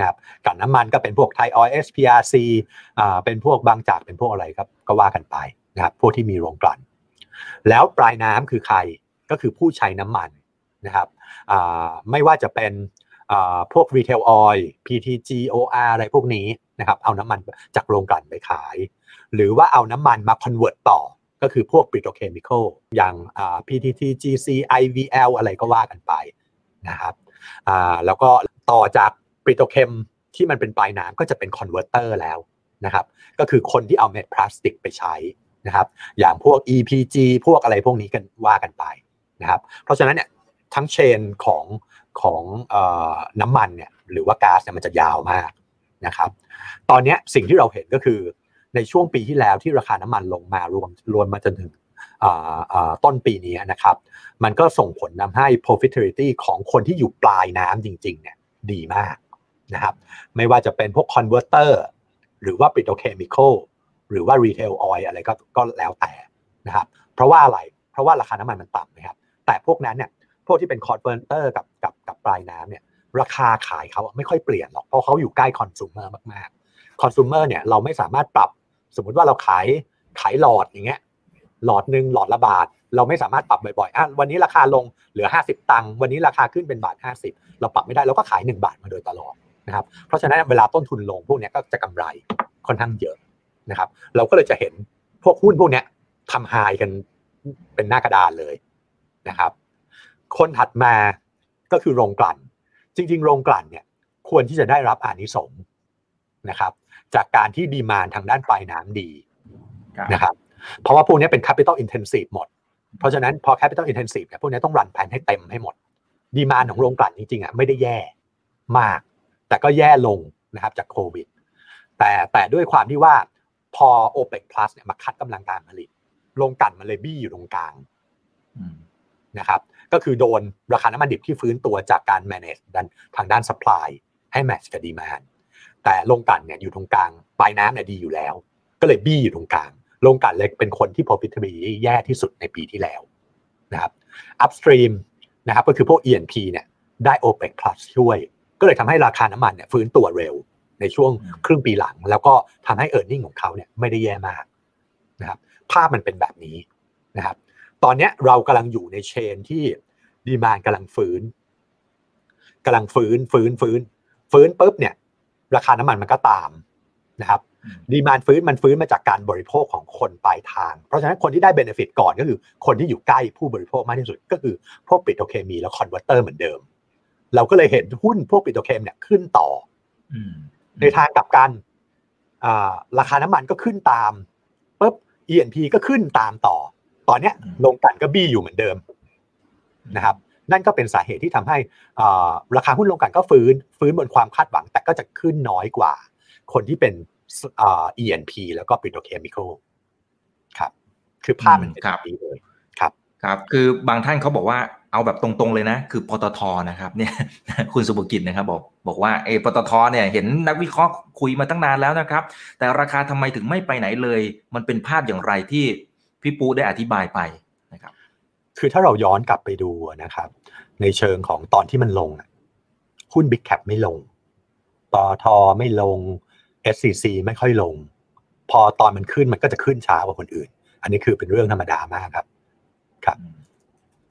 นะครับกลั่นน้ำมันก็เป็นพวกไทยออยล์ SPRC อ่าเป็นพวกบางจากเป็นพวกอะไรครับก็ว่ากันไปนะครับพวกที่มีโรงกลั่น แล้วปลายน้ำคือใครก็คือผู้ใช้น้ำมันนะครับอ่าไม่ว่าจะเป็นอ่าพวก retail oil PTG OR อะไรพวกนี้นะครับเอาน้ำมันจากโรงกลั่นไปขาย หรือว่าเอาน้ำมันมา convert ต่อ ก็คือพวก petrochemical อย่าง PTT GC IVL อะไรก็ว่ากันไปนะครับแล้วก็ต่อจาก petrochem ที่มันเป็นปลายน้ำก็จะเป็น converter แล้วนะครับ ก็คือคนที่เอาเม็ดพลาสติกไปใช้นะครับ อย่างพวก EPG พวกอะไรพวกนี้กันว่ากันไปนะครับ เพราะฉะนั้นเนี่ยทั้ง chain ของของน้ำมันเนี่ยหรือว่าก๊าซเนี่ยมันจะยาวมากนะครับ ตอนนี้สิ่งที่เราเห็นก็คือในช่วงปีที่แล้วที่ราคาน้ำมันลงมารวมรวมมาจนถึงต้นปีนี้นะครับ มันก็ส่งผลทำให้ profitability ของคนที่อยู่ปลายน้ำจริงๆเนี่ยดีมาก นะครับไม่ว่าจะเป็นพวก converter หรือว่า petrochemical หรือว่า retail oil อะไรก็ก็แล้วแต่นะครับเพราะว่าอะไรเพราะว่าราคาน้ำมันมันต่ำนะครับแต่พวกนั้นเนี่ยพวกที่เป็น converter กับกับกับปลายน้ำเนี่ยราคาขายเขาไม่ค่อยเปลี่ยนหรอกเพราะเขาอยู่ใกล้คอน sumer มากๆคอน sumer เนี่ยเราไม่สามารถปรับสมมุติว่าเราขายขายหลอดอย่างเงี้ยหลอดหนึ่งหลอดละบาท เราไม่สามารถปรับบ่อยๆอะวันนี้ราคาลงเหลือ 50 ตังค์วันนี้ราคาขึ้นเป็นบาท 50 เราปรับไม่ได้เราก็ขาย 1 บาทมาโดยตลอด นะครับเพราะฉะนั้นเวลาต้นทุนลงพวกนี้ก็จะกำไรค่อนข้างเยอะนะครับ เราก็เลยจะเห็นพวกหุ้นพวกนี้ทำไฮกันเป็นหน้ากระดานเลยนะครับ คนถัดมาก็คือโรงกลั่น จริง ๆ โรงกลั่นเนี่ยควรที่จะได้รับอานิสงส์นะครับ จากการที่ดีมานทางด้านปลายน้ำดีนะครับ เพราะว่าพวกนี้เป็น capital intensive หมด เพราะฉะนั้นพอ capital intensive เนี่ยพวกนี้ต้องรันแผนให้เต็มให้หมด ดีมานของโรงกลั่นจริงๆอะไม่ได้แย่มาก แต่ก็แย่ลงนะครับจากโควิด แต่แต่ด้วยความที่ว่าพอ OPEC Plus เนี่ยมาคัดกำลังการผลิตโรงกลั่นมันเลยบี้อยู่ตรงกลางอืมนะครับก็คือโดนราคาน้ำมันดิบที่ฟื้นตัวจากการ manage ดันทางด้าน supply ให้ match กับ demand แต่โรงกลั่นเนี่ยอยู่ตรงกลางปลายน้ำเนี่ยดีอยู่แล้ว ก็เลยบี้อยู่ตรงกลางโรงกลั่นเลยเป็นคนที่ profitability แย่ที่สุดในปีที่แล้วนะครับ upstream นะครับก็คือพวก E&P เนี่ยได้ OPEC Plus ช่วย ก็เลยทำให้ราคาน้ำมันเนี่ยฟื้นตัวเร็วในช่วงครึ่งปีหลัง แล้วก็ทำให้ e a r n i n g ของเขาเนี่ยไม่ได้แย่มากนะครับภาพมันเป็นแบบนี้นะครับตอนเนี้ยเรากำลังอยู่ในเชนที่ดีมานกำลังฟื้นกำลังฟื้นฟื้นฟื้น ฟื้นปุ๊บเนี่ยราคาน้ำมันมันก็ตามนะครับอืมดีมานฟื้นมันฟื้นมาจากการบริโภคของคนปลายทาง เพราะฉะนั้นคนที่ได้เบนฟิตก่อนก็คือคนที่อยู่ใกล้ผู้บริโภคมากที่สุด ก็คือพวกปิโตรเคมีและ converter เหมือนเดิม เราก็เลยเห็นหุ้นพวก petrochem เนี่ยขึ้นต่ออืมในทางกลับกันอ่าราคาน้ำมันก็ขึ้นตามปุ๊บ E&P ก็ขึ้นตามต่อ ตอนเนี้ยโรงกลั่นก็บี้อยู่เหมือนเดิมนะครับ นั่นก็เป็นสาเหตุที่ทำให้อ่าราคาหุ้นโรงกลั่นก็ฟื้น ฟื้นบนความคาดหวัง แต่ก็จะขึ้นน้อยกว่า คนที่เป็นอ่า E&P แล้วก็ petrochemical ครับ คือภาพมันเป็นแบบนี้เลยครับคือบางท่านเขาบอกว่า เอาแบบตรงๆเลยนะ คือปตทนะครับเนี่ยคุณสุภกิจนะครับบอกบอกว่าเอปตทเนี่ยเห็นนักวิเคราะห์คุยมาตั้งนานแล้วนะครับ แต่ราคาทำไมถึงไม่ไปไหนเลย มันเป็นภาพอย่างไรที่พี่ปูได้อธิบายไปนะครับ คือถ้าเราย้อนกลับไปดูนะครับ ในเชิงของตอนที่มันลงหุ้น Big Cap ไม่ลงปอทไม่ลง SCC ไม่ค่อยลง พอตอนมันขึ้นมันก็จะขึ้นช้ากว่าคนอื่น อันนี้คือเป็นเรื่องธรรมดามากครับครับ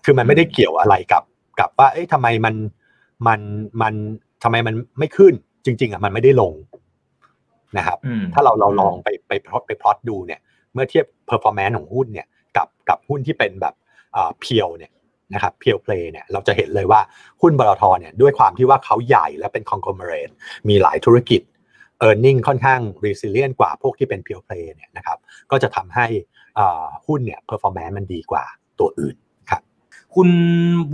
คือมันไม่ได้เกี่ยวอะไรกับกับว่า เอ๊ะทำไมมันมันมันทำไมมันไม่ขึ้น จริง ๆอะมันไม่ได้ลงนะครับอืมถ้าเราเราลองไปไปพลอตไปพลอตดูเนี่ย เมื่อเทียบ performance ของหุ้นเนี่ยกับกับหุ้นที่เป็นแบบเพียวเนี่ยนะครับเพียวเพลย์เนี่ยเราจะเห็นเลยว่าหุ้นบลทเนี่ยด้วยความที่ว่าเขาใหญ่และเป็น conglomerate มีหลายธุรกิจ e a r n i n g ค่อนข้าง resilient กว่าพวกที่เป็นเพียวเพลย์เนี่ยนะครับก็จะทำให้อ่าหุ้นเนี่ย performance มันดีกว่าตัวอื่น ครับคุณ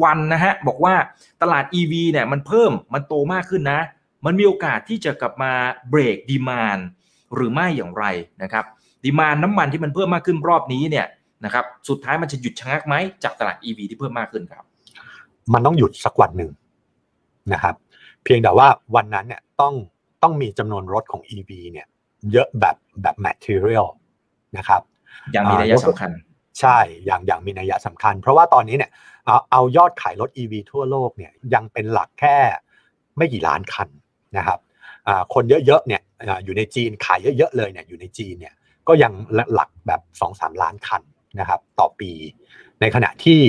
วันนะฮะบอกว่าตลาด EV เนี่ยมันเพิ่มมันโตมากขึ้นนะ มันมีโอกาสที่จะกลับมาเบรกดีมานหรือไม่อย่างไรนะครับดีมานน้ำมันที่มันเพิ่มมากขึ้นรอบนี้เนี่ยนะครับสุดท้ายมันจะหยุดชะงักไหมจากตลาด EV ที่เพิ่มมากขึ้นครับ มันต้องหยุดสักวันหนึ่งนะครับ เพียงแต่ว่าวันนั้นเนี่ยต้องต้องมีจำนวนรถของ EV เนี่ยเยอะแบบแบบ material นะครับ อย่างมีนัยสำคัญ ใช่ อย่างอย่างมีนัยสำคัญ เพราะว่าตอนนี้เนี่ยเอาเอายอดขายรถ EV ทั่วโลกเนี่ยยังเป็นหลักแค่ไม่กี่ล้านคันนะครับคนเยอะๆเนี่ยอยู่ในจีนขายเยอะๆเลยเนี่ยอยู่ในจีนเนี่ยก็ยังหลักแบบ 2-3 ล้านคันนะครับต่อปี ในขณะที่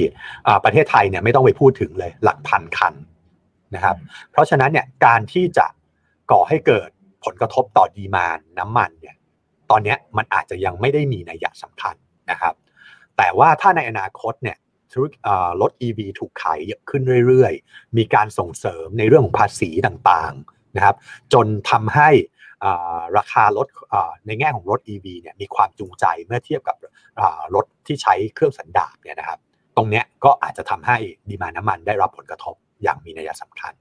ประเทศไทยเนี่ยไม่ต้องไปพูดถึงเลยหลักพันคันนะครับเพราะฉะนั้นเนี่ยการที่จะก่อให้เกิดผลกระทบต่อดีมานน้ำมันเนี่ยตอนนี้มันอาจจะยังไม่ได้มีนัยสำคัญนะครับ แต่ว่าถ้าในอนาคตเนี่ยรกิจเอ่อรถ EV ถูกขายเยอะขึ้นเรื่อยๆ มีการส่งเสริมในเรื่องของภาษีต่างๆนะครับ จนทำให้ราคารถในแง่ของรถ EV เนี่ยมีความจูงใจเมื่อเทียบกับรถที่ใช้เครื่องสันดาปเนี่ยนะครับ ตรงเนี้ยก็อาจจะทำให้ดีมาน้ำมันได้รับผลกระทบอย่างมีนัยสำคัญ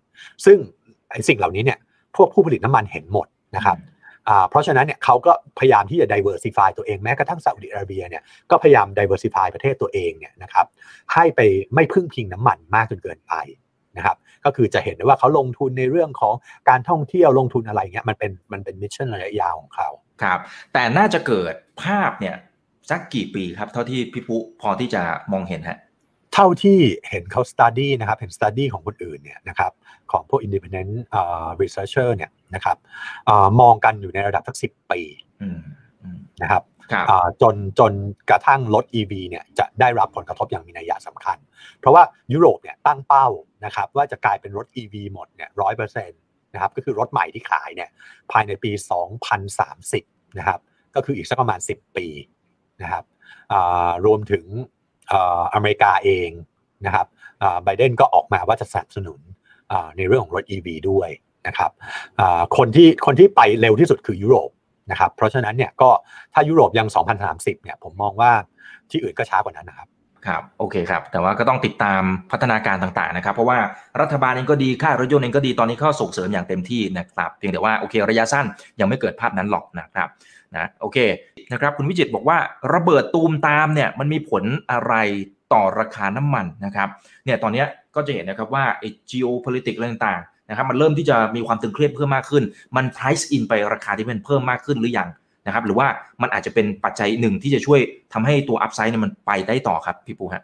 ซึ่งไอ้สิ่งเหล่านี้เนี่ยพวกผู้ผลิตน้ำมันเห็นหมดนะครับ เพราะฉะนั้นเนี่ยเขาก็พยายามที่จะ diversify ตัวเองแม้กระทั่งซาอุดิอาระเบียเนี่ยก็พยายาม diversify ประเทศตัวเองเนี่ยนะครับให้ไปไม่พึ่งพิงน้ำมันมากจนเกินไปนะครับก็คือจะเห็นได้ว่าเขาลงทุนในเรื่องของการท่องเที่ยวลงทุนอะไรเงี้ยมันเป็นมันเป็นมิชชั่นระยะยาวของเขาครับแต่น่าจะเกิดภาพเนี่ยสักกี่ปีครับ เท่าที่พี่ปุ๊พอที่จะมองเห็นฮะ เท่าที่เห็นเขา study นะครับเห็น study ของคนอื่นเนี่ยนะครับของพวก independent uh, researcher เนี่ยนะครับอามองกันอยู่ในระดับสักสิปีอืมอืมนะครับครับอ่าจนจนกระทั่งรถ EV เนี่ยจะได้รับผลกระทบอย่างมีนัยสำคัญ เพราะว่ายุโรปเนี่ยตั้งเป้านะครับว่าจะกลายเป็นรถ EV หมดเนี่ยร้อยเปอร์เซ็นต์นะครับก็คือรถใหม่ที่ขายเนี่ยภายในปี 2030นะครับก็คืออีกสักประมาณ 10 ปีนะครับอ่ารวมถึง อเมริกาเองนะครับไบเดนก็ออกมาว่าจะสนับสนุนในเรื่องของรถ EV ด้วยนะครับคนที่คนที่ไปเร็วที่สุดคือยุโรปนะครับเพราะฉะนั้นเนี่ยก็ถ้ายุโรปยัง 2030เนี่ยผมมองว่าที่อื่นก็ช้ากว่านั้นนะครับ ครับโอเคครับ แต่ว่าก็ต้องติดตามพัฒนาการต่างๆนะครับ เพราะว่ารัฐบาลเองก็ดีค่ารถยนต์เองก็ดีตอนนี้เข้าส่งเสริมอย่างเต็มที่นะครับเพียงแต่ว่าโอเคระยะสั้นยังไม่เกิดภาพนั้นหรอกนะครับนะโอเคนะครับคุณวิจิตบอกว่าระเบิดตูมตามเนี่ยมันมีผลอะไรต่อราคาน้ำมันนะครับเนี่ยตอนนี้ก็จะเห็นนะครับว่าไอ้ geopolitics อะไรต่างๆนะครับมันเริ่มที่จะมีความตึงเครียดเพิ่มมากขึ้น มัน price in ไปราคาที่มันเพิ่มมากขึ้นหรือยัง นะครับหรือว่ามันอาจจะเป็นปัจจัยหนึ่งที่จะช่วยทำให้ตัวอัพไซด์เนี่ยมันไปได้ต่อครับพี่ปูฮะ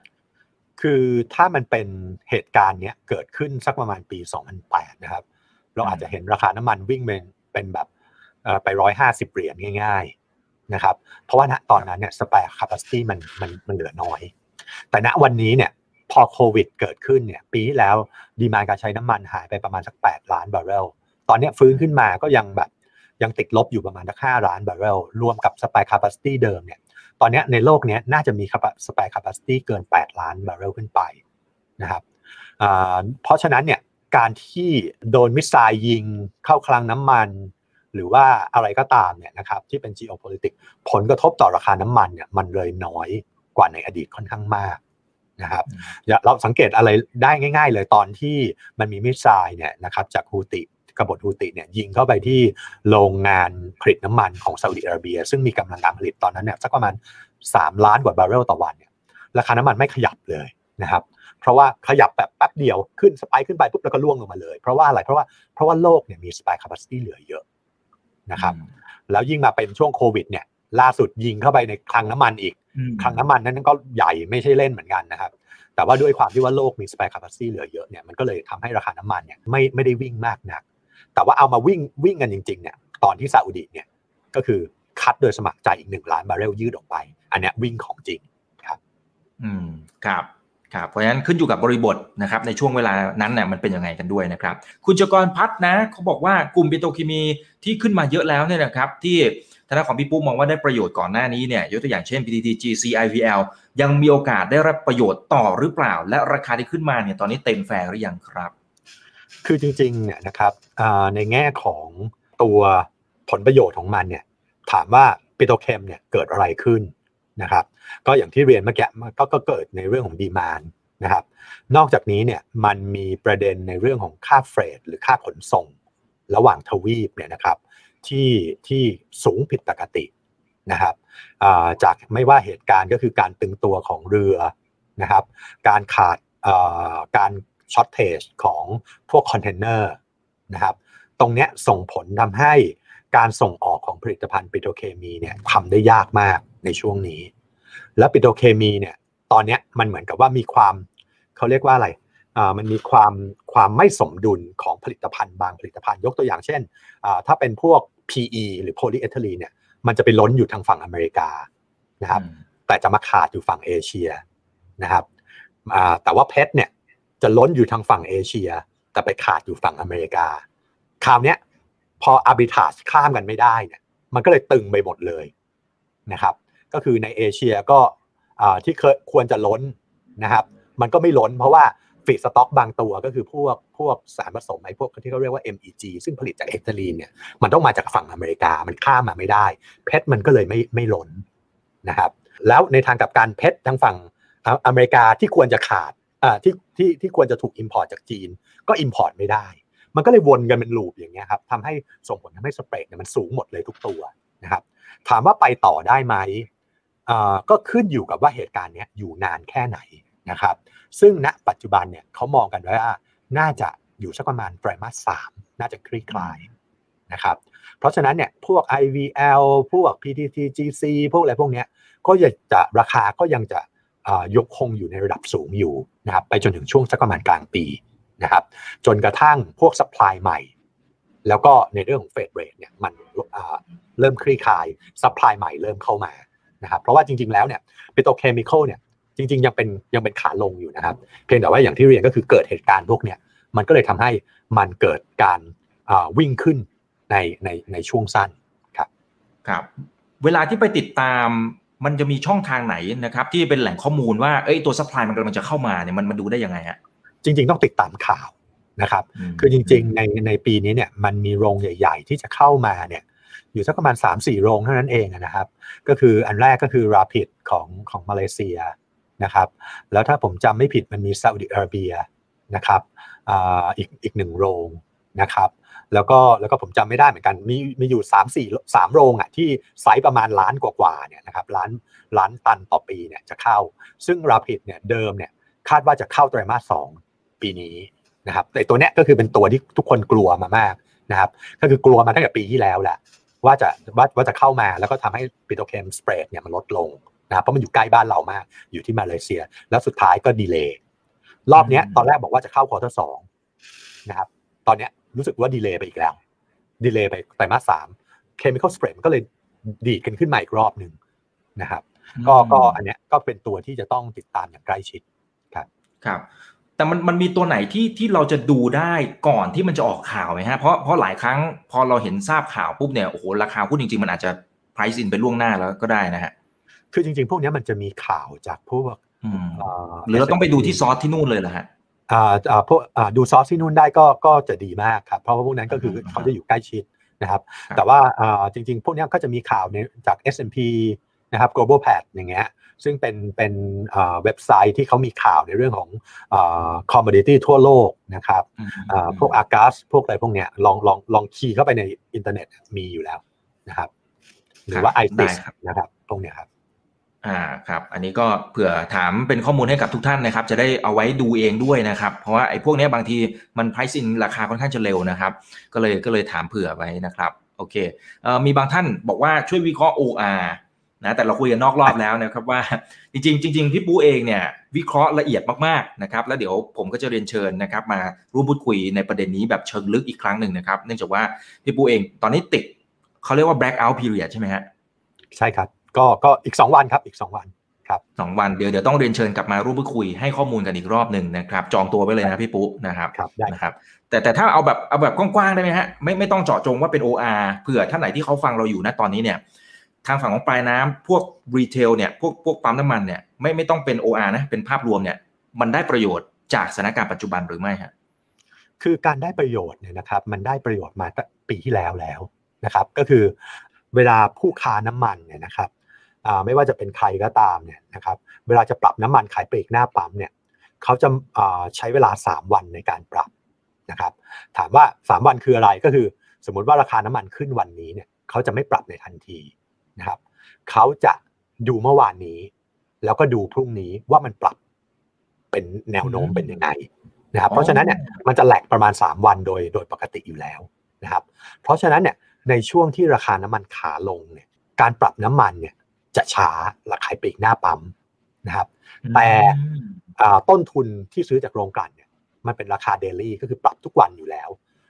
คือถ้ามันเป็นเหตุการณ์เนี้ยเกิดขึ้นสักประมาณปี 2008 นะครับ เราอาจจะเห็นราคาน้ำมันวิ่งเป็นเป็นแบบไปร้อยห้าสิบเหรียญง่ายๆนะครับเพราะว่าณตอนนั้นเนี่ยสเปรคาปาซิตี้มันมันมันเหลือน้อย แต่ณวันนี้เนี่ยพอโควิดเกิดขึ้นเนี่ยปีที่แล้วdemand การใช้น้ำมันหายไปประมาณสัก 8 ล้านบาร์เรลตอนนี้ฟื้นขึ้นมาก็ยังแบบ ยังติดลบอยู่ประมาณสักห้าล้านบาร์เรลรวมกับ spare capacity เดิมเนี่ยตอนนี้ในโลกนี้น่าจะมี spare capacity เกิน 8 ล้านบาร์เรลขึ้นไปนะครับเพราะฉะนั้นเนี่ยการที่โดน missile ยิงเข้าคลังน้ำมัน หรือว่าอะไรก็ตามเนี่ยนะครับที่เป็น geopolitics ผลกระทบต่อราคาน้ำมันเนี่ยมันเลยน้อยกว่าในอดีตค่อนข้างมากนะครับเราสังเกตอะไรได้ง่าย ๆ เลยตอนที่มันมี missile เนี่ยนะครับจากฮูติ กบฏฮูติเนี่ยยิงเข้าไปที่โรงงานผลิตน้ำมันของซาอุดิอาระเบีย ซึ่งมีกำลังการผลิตตอนนั้นเนี่ยสักประมาณ 3 ล้านกว่าบาร์เรลต่อวันเนี่ยราคาน้ำมันไม่ขยับเลยนะครับเพราะว่าขยับแบบแป๊บเดียวขึ้น spike ขึ้นไปปุ๊บแล้วก็ร่วงลงมาเลย เพราะว่าอะไรเพราะว่าเพราะว่าโลกเนี่ยมี spare capacity เหลือเยอะนะครับแล้วยิ่งมาเป็นช่วงโควิดเนี่ยล่าสุดยิงเข้าไปในคลังน้ำมันอีกคลังน้ำมันนั้นก็ใหญ่ไม่ใช่เล่นเหมือนกันนะครับแต่ว่าด้วยความที่ว่าโลกมีสเปรคาปาซิตี้เหลือเยอะเนี่ยมันก็เลยทำให้ราคาน้ำมันเนี่ยไม่ไม่ได้วิ่งมากนัก แต่ว่าเอามาวิ่งวิ่งกันจริงๆเนี่ยตอนที่ซาอุดีเนี่ยก็คือคัดโดยสมัครใจอีกหนึ่งล้านบาร์เรลยืดออกไป อันนี้วิ่งของจริงครับ อืมครับครับเพราะฉะนั้นขึ้นอยู่กับบริบทนะครับในช่วงเวลานั้นเนี่ยมันเป็นยังไงกันด้วยนะครับ คุณจกรพัฒนะเขาบอกว่ากลุ่มปิโตรเคมีที่ขึ้นมาเยอะแล้วเนี่ยนะครับ ที่ทางของพี่ปุ๊มองว่าได้ประโยชน์ก่อนหน้านี้เนี่ยยกตัวอย่างเช่น PTT GC IVL ยังมีโอกาสได้รับประโยชน์ต่อหรือเปล่า และราคาที่ขึ้นมาเนี่ยตอนนี้เต็มแฟร์หรือยังครับ คือจริงๆเนี่ยนะครับในแง่ของตัวผลประโยชน์ของมันเนี่ยถามว่า petrochem เนี่ยเกิดอะไรขึ้นนะครับก็อย่างที่เรียนเมื่อกี้ก็ก็เกิดในเรื่องของ demandนะครับนอกจากนี้เนี่ยมันมีประเด็นในเรื่องของค่า freight หรือค่าขนส่งระหว่างทวีปเนี่ยนะครับที่ที่สูงผิดปกตินะครับจากไม่ว่าเหตุการณ์ก็คือการตึงตัวของเรือนะครับการขาดการ shortage ของพวกคอนเทนเนอร์นะครับตรงนี้ส่งผลทำให้การส่งออกของผลิตภัณฑ์ปิโตรเคมีเนี่ยทำได้ยากมากในช่วงนี้ แล้วปิโตรเคมีเนี่ยตอนนี้มันเหมือนกับว่ามีความเขาเรียกว่าอะไรอ่ามันมีความความไม่สมดุลของผลิตภัณฑ์บางผลิตภัณฑ์ยกตัวอย่างเช่นอ่าถ้าเป็นพวก PE หรือโพลีเอทิลีนเนี่ยมันจะไปล้นอยู่ทางฝั่งอเมริกานะครับแต่จะมาขาดอยู่ฝั่งเอเชียนะครับอ่าแต่ว่า PET เนี่ย จะล้นอยู่ทางฝั่งเอเชีย แต่ไปขาดอยู่ฝั่งอเมริกา คราวนี้พอ arbitrage ข้ามกันไม่ได้เนี่ยมันก็เลยตึงไปหมดเลยนะครับ ก็คือในเอเชียก็ที่เคยควรจะล้นนะครับ มันก็ไม่ล้นเพราะว่า feedstock บางตัวก็คือพวกพวกสารผสมไอ้พวกที่เขาเรียกว่า MEG ซึ่งผลิตจากเอทิลีนเนี่ยมันต้องมาจากฝั่งอเมริกามันข้ามมาไม่ได้ PET มันก็เลยไม่ไม่ล้นนะครับ แล้วในทางกลับกัน PET ทางฝั่งอเมริกาที่ควรจะขาด ที่ที่ที่ควรจะถูก import จากจีน ก็ import ไม่ได้ มันก็เลยวนกันเป็น loop อย่างเงี้ยครับทำให้ส่งผลทำให้ spread เนี่ยมันสูงหมดเลยทุกตัวนะครับถามว่าไปต่อได้ไหมก็ขึ้นอยู่กับว่าเหตุการณ์นี้อยู่นานแค่ไหนนะครับ ซึ่งณปัจจุบันเนี่ยเขามองกันว่าน่าจะอยู่สักประมาณไตรมาสสามน่าจะคลี่คลายนะครับ เพราะฉะนั้นเนี่ยพวก IVL พวก PTTGC พวกอะไรพวกเนี้ยก็จะราคาก็ยังจะ ยังคงอยู่ในระดับสูงอยู่นะครับไปจนถึงช่วงสักประมาณกลางปีนะครับจนกระทั่งพวก supply ใหม่ แล้วก็ในเรื่องของ freight rate เนี่ยมันเริ่มคลี่คลาย supply ใหม่เริ่มเข้ามานะครับเพราะว่าจริงๆแล้วเนี่ย petrochemical เนี่ยจริงๆยังเป็นยังเป็นขาลงอยู่นะครับเพียงแต่ว่าอย่างที่เรียนก็คือเกิดเหตุการณ์พวกเนี้ยมันก็เลยทำให้มันเกิดการวิ่งขึ้นในในในช่วงสั้นครับครับเวลาที่ไปติดตาม มันจะมีช่องทางไหนนะครับ ที่เป็นแหล่งข้อมูลว่าเอ้ยตัว supply มันกำลังจะเข้ามาเนี่ยมันมันดูได้ยังไงฮะจริง ๆ ต้องติดตามข่าวนะครับ คือจริง ๆ ในในปีนี้เนี่ยมันมีโรงใหญ่ ๆ ที่จะเข้ามาเนี่ยอยู่สักประมาณ 3-4 โรงเท่านั้นเองนะครับ ก็คืออันแรกก็คือ Rapid ของของมาเลเซียนะครับ แล้วถ้าผมจำไม่ผิดมันมีซาอุดิอาระเบียนะครับอีกอีกหนึ่งโรงนะครับ แล้วก็แล้วก็ผมจำไม่ได้เหมือนกัน มีมีอยู่3 4 3โรงอะที่ไซส์ประมาณล้านกว่าๆเนี่ยนะครับล้านล้านตันต่อปีเนี่ยจะเข้า ซึ่ง Rapid เนี่ยเดิมเนี่ยคาดว่าจะเข้าไตรมาสสองปีนี้นะครับแต่ตัวเนี้ยก็คือเป็นตัวที่ทุกคนกลัวมามากนะครับก็คือกลัวมาตั้งแต่ปีที่แล้วแหละว่าจะว่าว่าจะเข้ามาแล้วก็ทำให้ petrochem spread เนี่ยมันลดลงนะครับเพราะมันอยู่ใกล้บ้านเรามากอยู่ที่มาเลเซีย แล้วสุดท้ายก็ delayรอบนี้ตอนแรกบอกว่าจะเข้า quarter สองนะครับตอนนี้ รู้สึกว่า delay ไปอีกแล้ว delay ไปไตรมาสสาม chemical spread มันก็เลยดีดกันขึ้นมาอีกรอบหนึ่งนะครับก็ก็อันเนี้ยก็เป็นตัวที่จะต้องติดตามอย่างใกล้ชิดครับครับ แต่มันมันมีตัวไหนที่ที่เราจะดูได้ก่อนที่มันจะออกข่าวไหมฮะเพราะเพราะหลายครั้งพอเราเห็นทราบข่าวปุ๊บเนี่ยโอ้โหราคาหุ้นจริงๆ มันอาจจะ price in ไปล่วงหน้าแล้วก็ได้นะฮะคือจริงๆ พวกนี้มันจะมีข่าวจากพวกหรือเราต้องไปดูที่ซอสที่นู่นเลยเหรอฮะอ่าอ่า พวกอ่าดูซอสที่นู่นได้ก็ก็จะดีมากครับเพราะว่าพวกนั้นก็คือเขาจะอยู่ใกล้ชิดนะครับ แต่ว่าอ่าจริง ๆ พวกนี้ก็จะมีข่าวในจาก S&P นะครับ global pad อย่างเงี้ยซึ่งเป็นเป็นเว็บไซต์ที่เขามีข่าวในเรื่องของคอมมดิตี้ทั่วโลกนะครับพวกอากาสพวกอะไรพวกเนี้ยลองลองลองคีย์เข้าไปในอินเทอร์เน็ตมีอยู่แล้วนะครับ หรือว่า ICISนะครับพวกเนี้ยครับ อ่าครับอันนี้ก็เผื่อถามเป็นข้อมูลให้กับทุกท่านนะครับ จะได้เอาไว้ดูเองด้วยนะครับ เพราะว่าไอ้พวกนี้บางทีมัน price in ราคาค่อนข้างจะเร็วนะครับ ก็เลยก็เลยถามเผื่อไว้นะครับโอเคเอ่อมีบางท่านบอกว่าช่วยวิเคราะห์ OR นะแต่เราคุยกันนอกรอบแล้วนะครับว่าจริงจริงพี่ปูเองเนี่ยวิเคราะห์ละเอียดมากๆนะครับแล้วเดี๋ยวผมก็จะเรียนเชิญนะครับ มาร่วมพูดคุยในประเด็นนี้แบบเชิงลึกอีกครั้งหนึ่งนะครับ เนื่องจากว่าพี่ปูเองตอนนี้ติดเขาเรียกว่า black out period ใช่ไหมฮะใช่ครับ ก็ก็อีก 2 วันครับอีก 2 วันครับสองวันเดี๋ยวเดี๋ยวต้องเรียนเชิญกลับมาร่วมพูดคุยให้ข้อมูลกันอีกรอบหนึ่งนะครับ จองตัวไว้เลยนะพี่ปุ๊นะครับครับได้นะครับแต่แต่ถ้าเอาแบบเอาแบบกว้างๆได้ไหมฮะไม่ไม่ต้องเจาะจงว่าเป็น OR เผื่อท่านไหนที่เขาฟังเราอยู่นะตอนนี้เนี่ยทางฝั่งของปลายน้ำพวกรีเทลเนี่ยพวกพวกปั๊มน้ำมันเนี่ยไม่ไม่ต้องเป็น OR นะเป็นภาพรวมเนี่ยมันได้ประโยชน์จากสถานการณ์ปัจจุบันหรือไม่ฮะคือการได้ประโยชน์เนี่ยนะครับมันได้ประโยชน์มาปีที่แล้วแล้วนะครับ ก็คือเวลาผู้ค้าน้ำมันเนี่ยนะครับ ไม่ว่าจะเป็นใครก็ตามเนี่ยนะครับเวลาจะปรับน้ำมันขายปลีกหน้าปั๊มเนี่ยเขาจะใช้เวลา 3 วันในการปรับนะครับถามว่า 3 วันคืออะไรก็คือ สมมติว่าราคาน้ำมันขึ้นวันนี้เนี่ยเขาจะไม่ปรับในทันทีนะครับเขาจะดูเมื่อวานนี้ แล้วก็ดูพรุ่งนี้ว่ามันปรับเป็นแนวโน้มเป็นยังไงนะครับเพราะฉะนั้นเนี่ยมันจะแหลกประมาณ 3 วันโดยโดยปกติอยู่แล้วนะครับเพราะฉะนั้นเนี่ยในช่วงที่ราคาน้ำมันขาลงเนี่ยการปรับน้ำมันเนี่ย จะช้าราคาปลีกหน้าปั๊มนะครับ แต่ต้นทุนที่ซื้อจากโรงกลั่นเนี่ยมันเป็นราคาเดลี่ก็คือปรับทุกวันอยู่แล้ว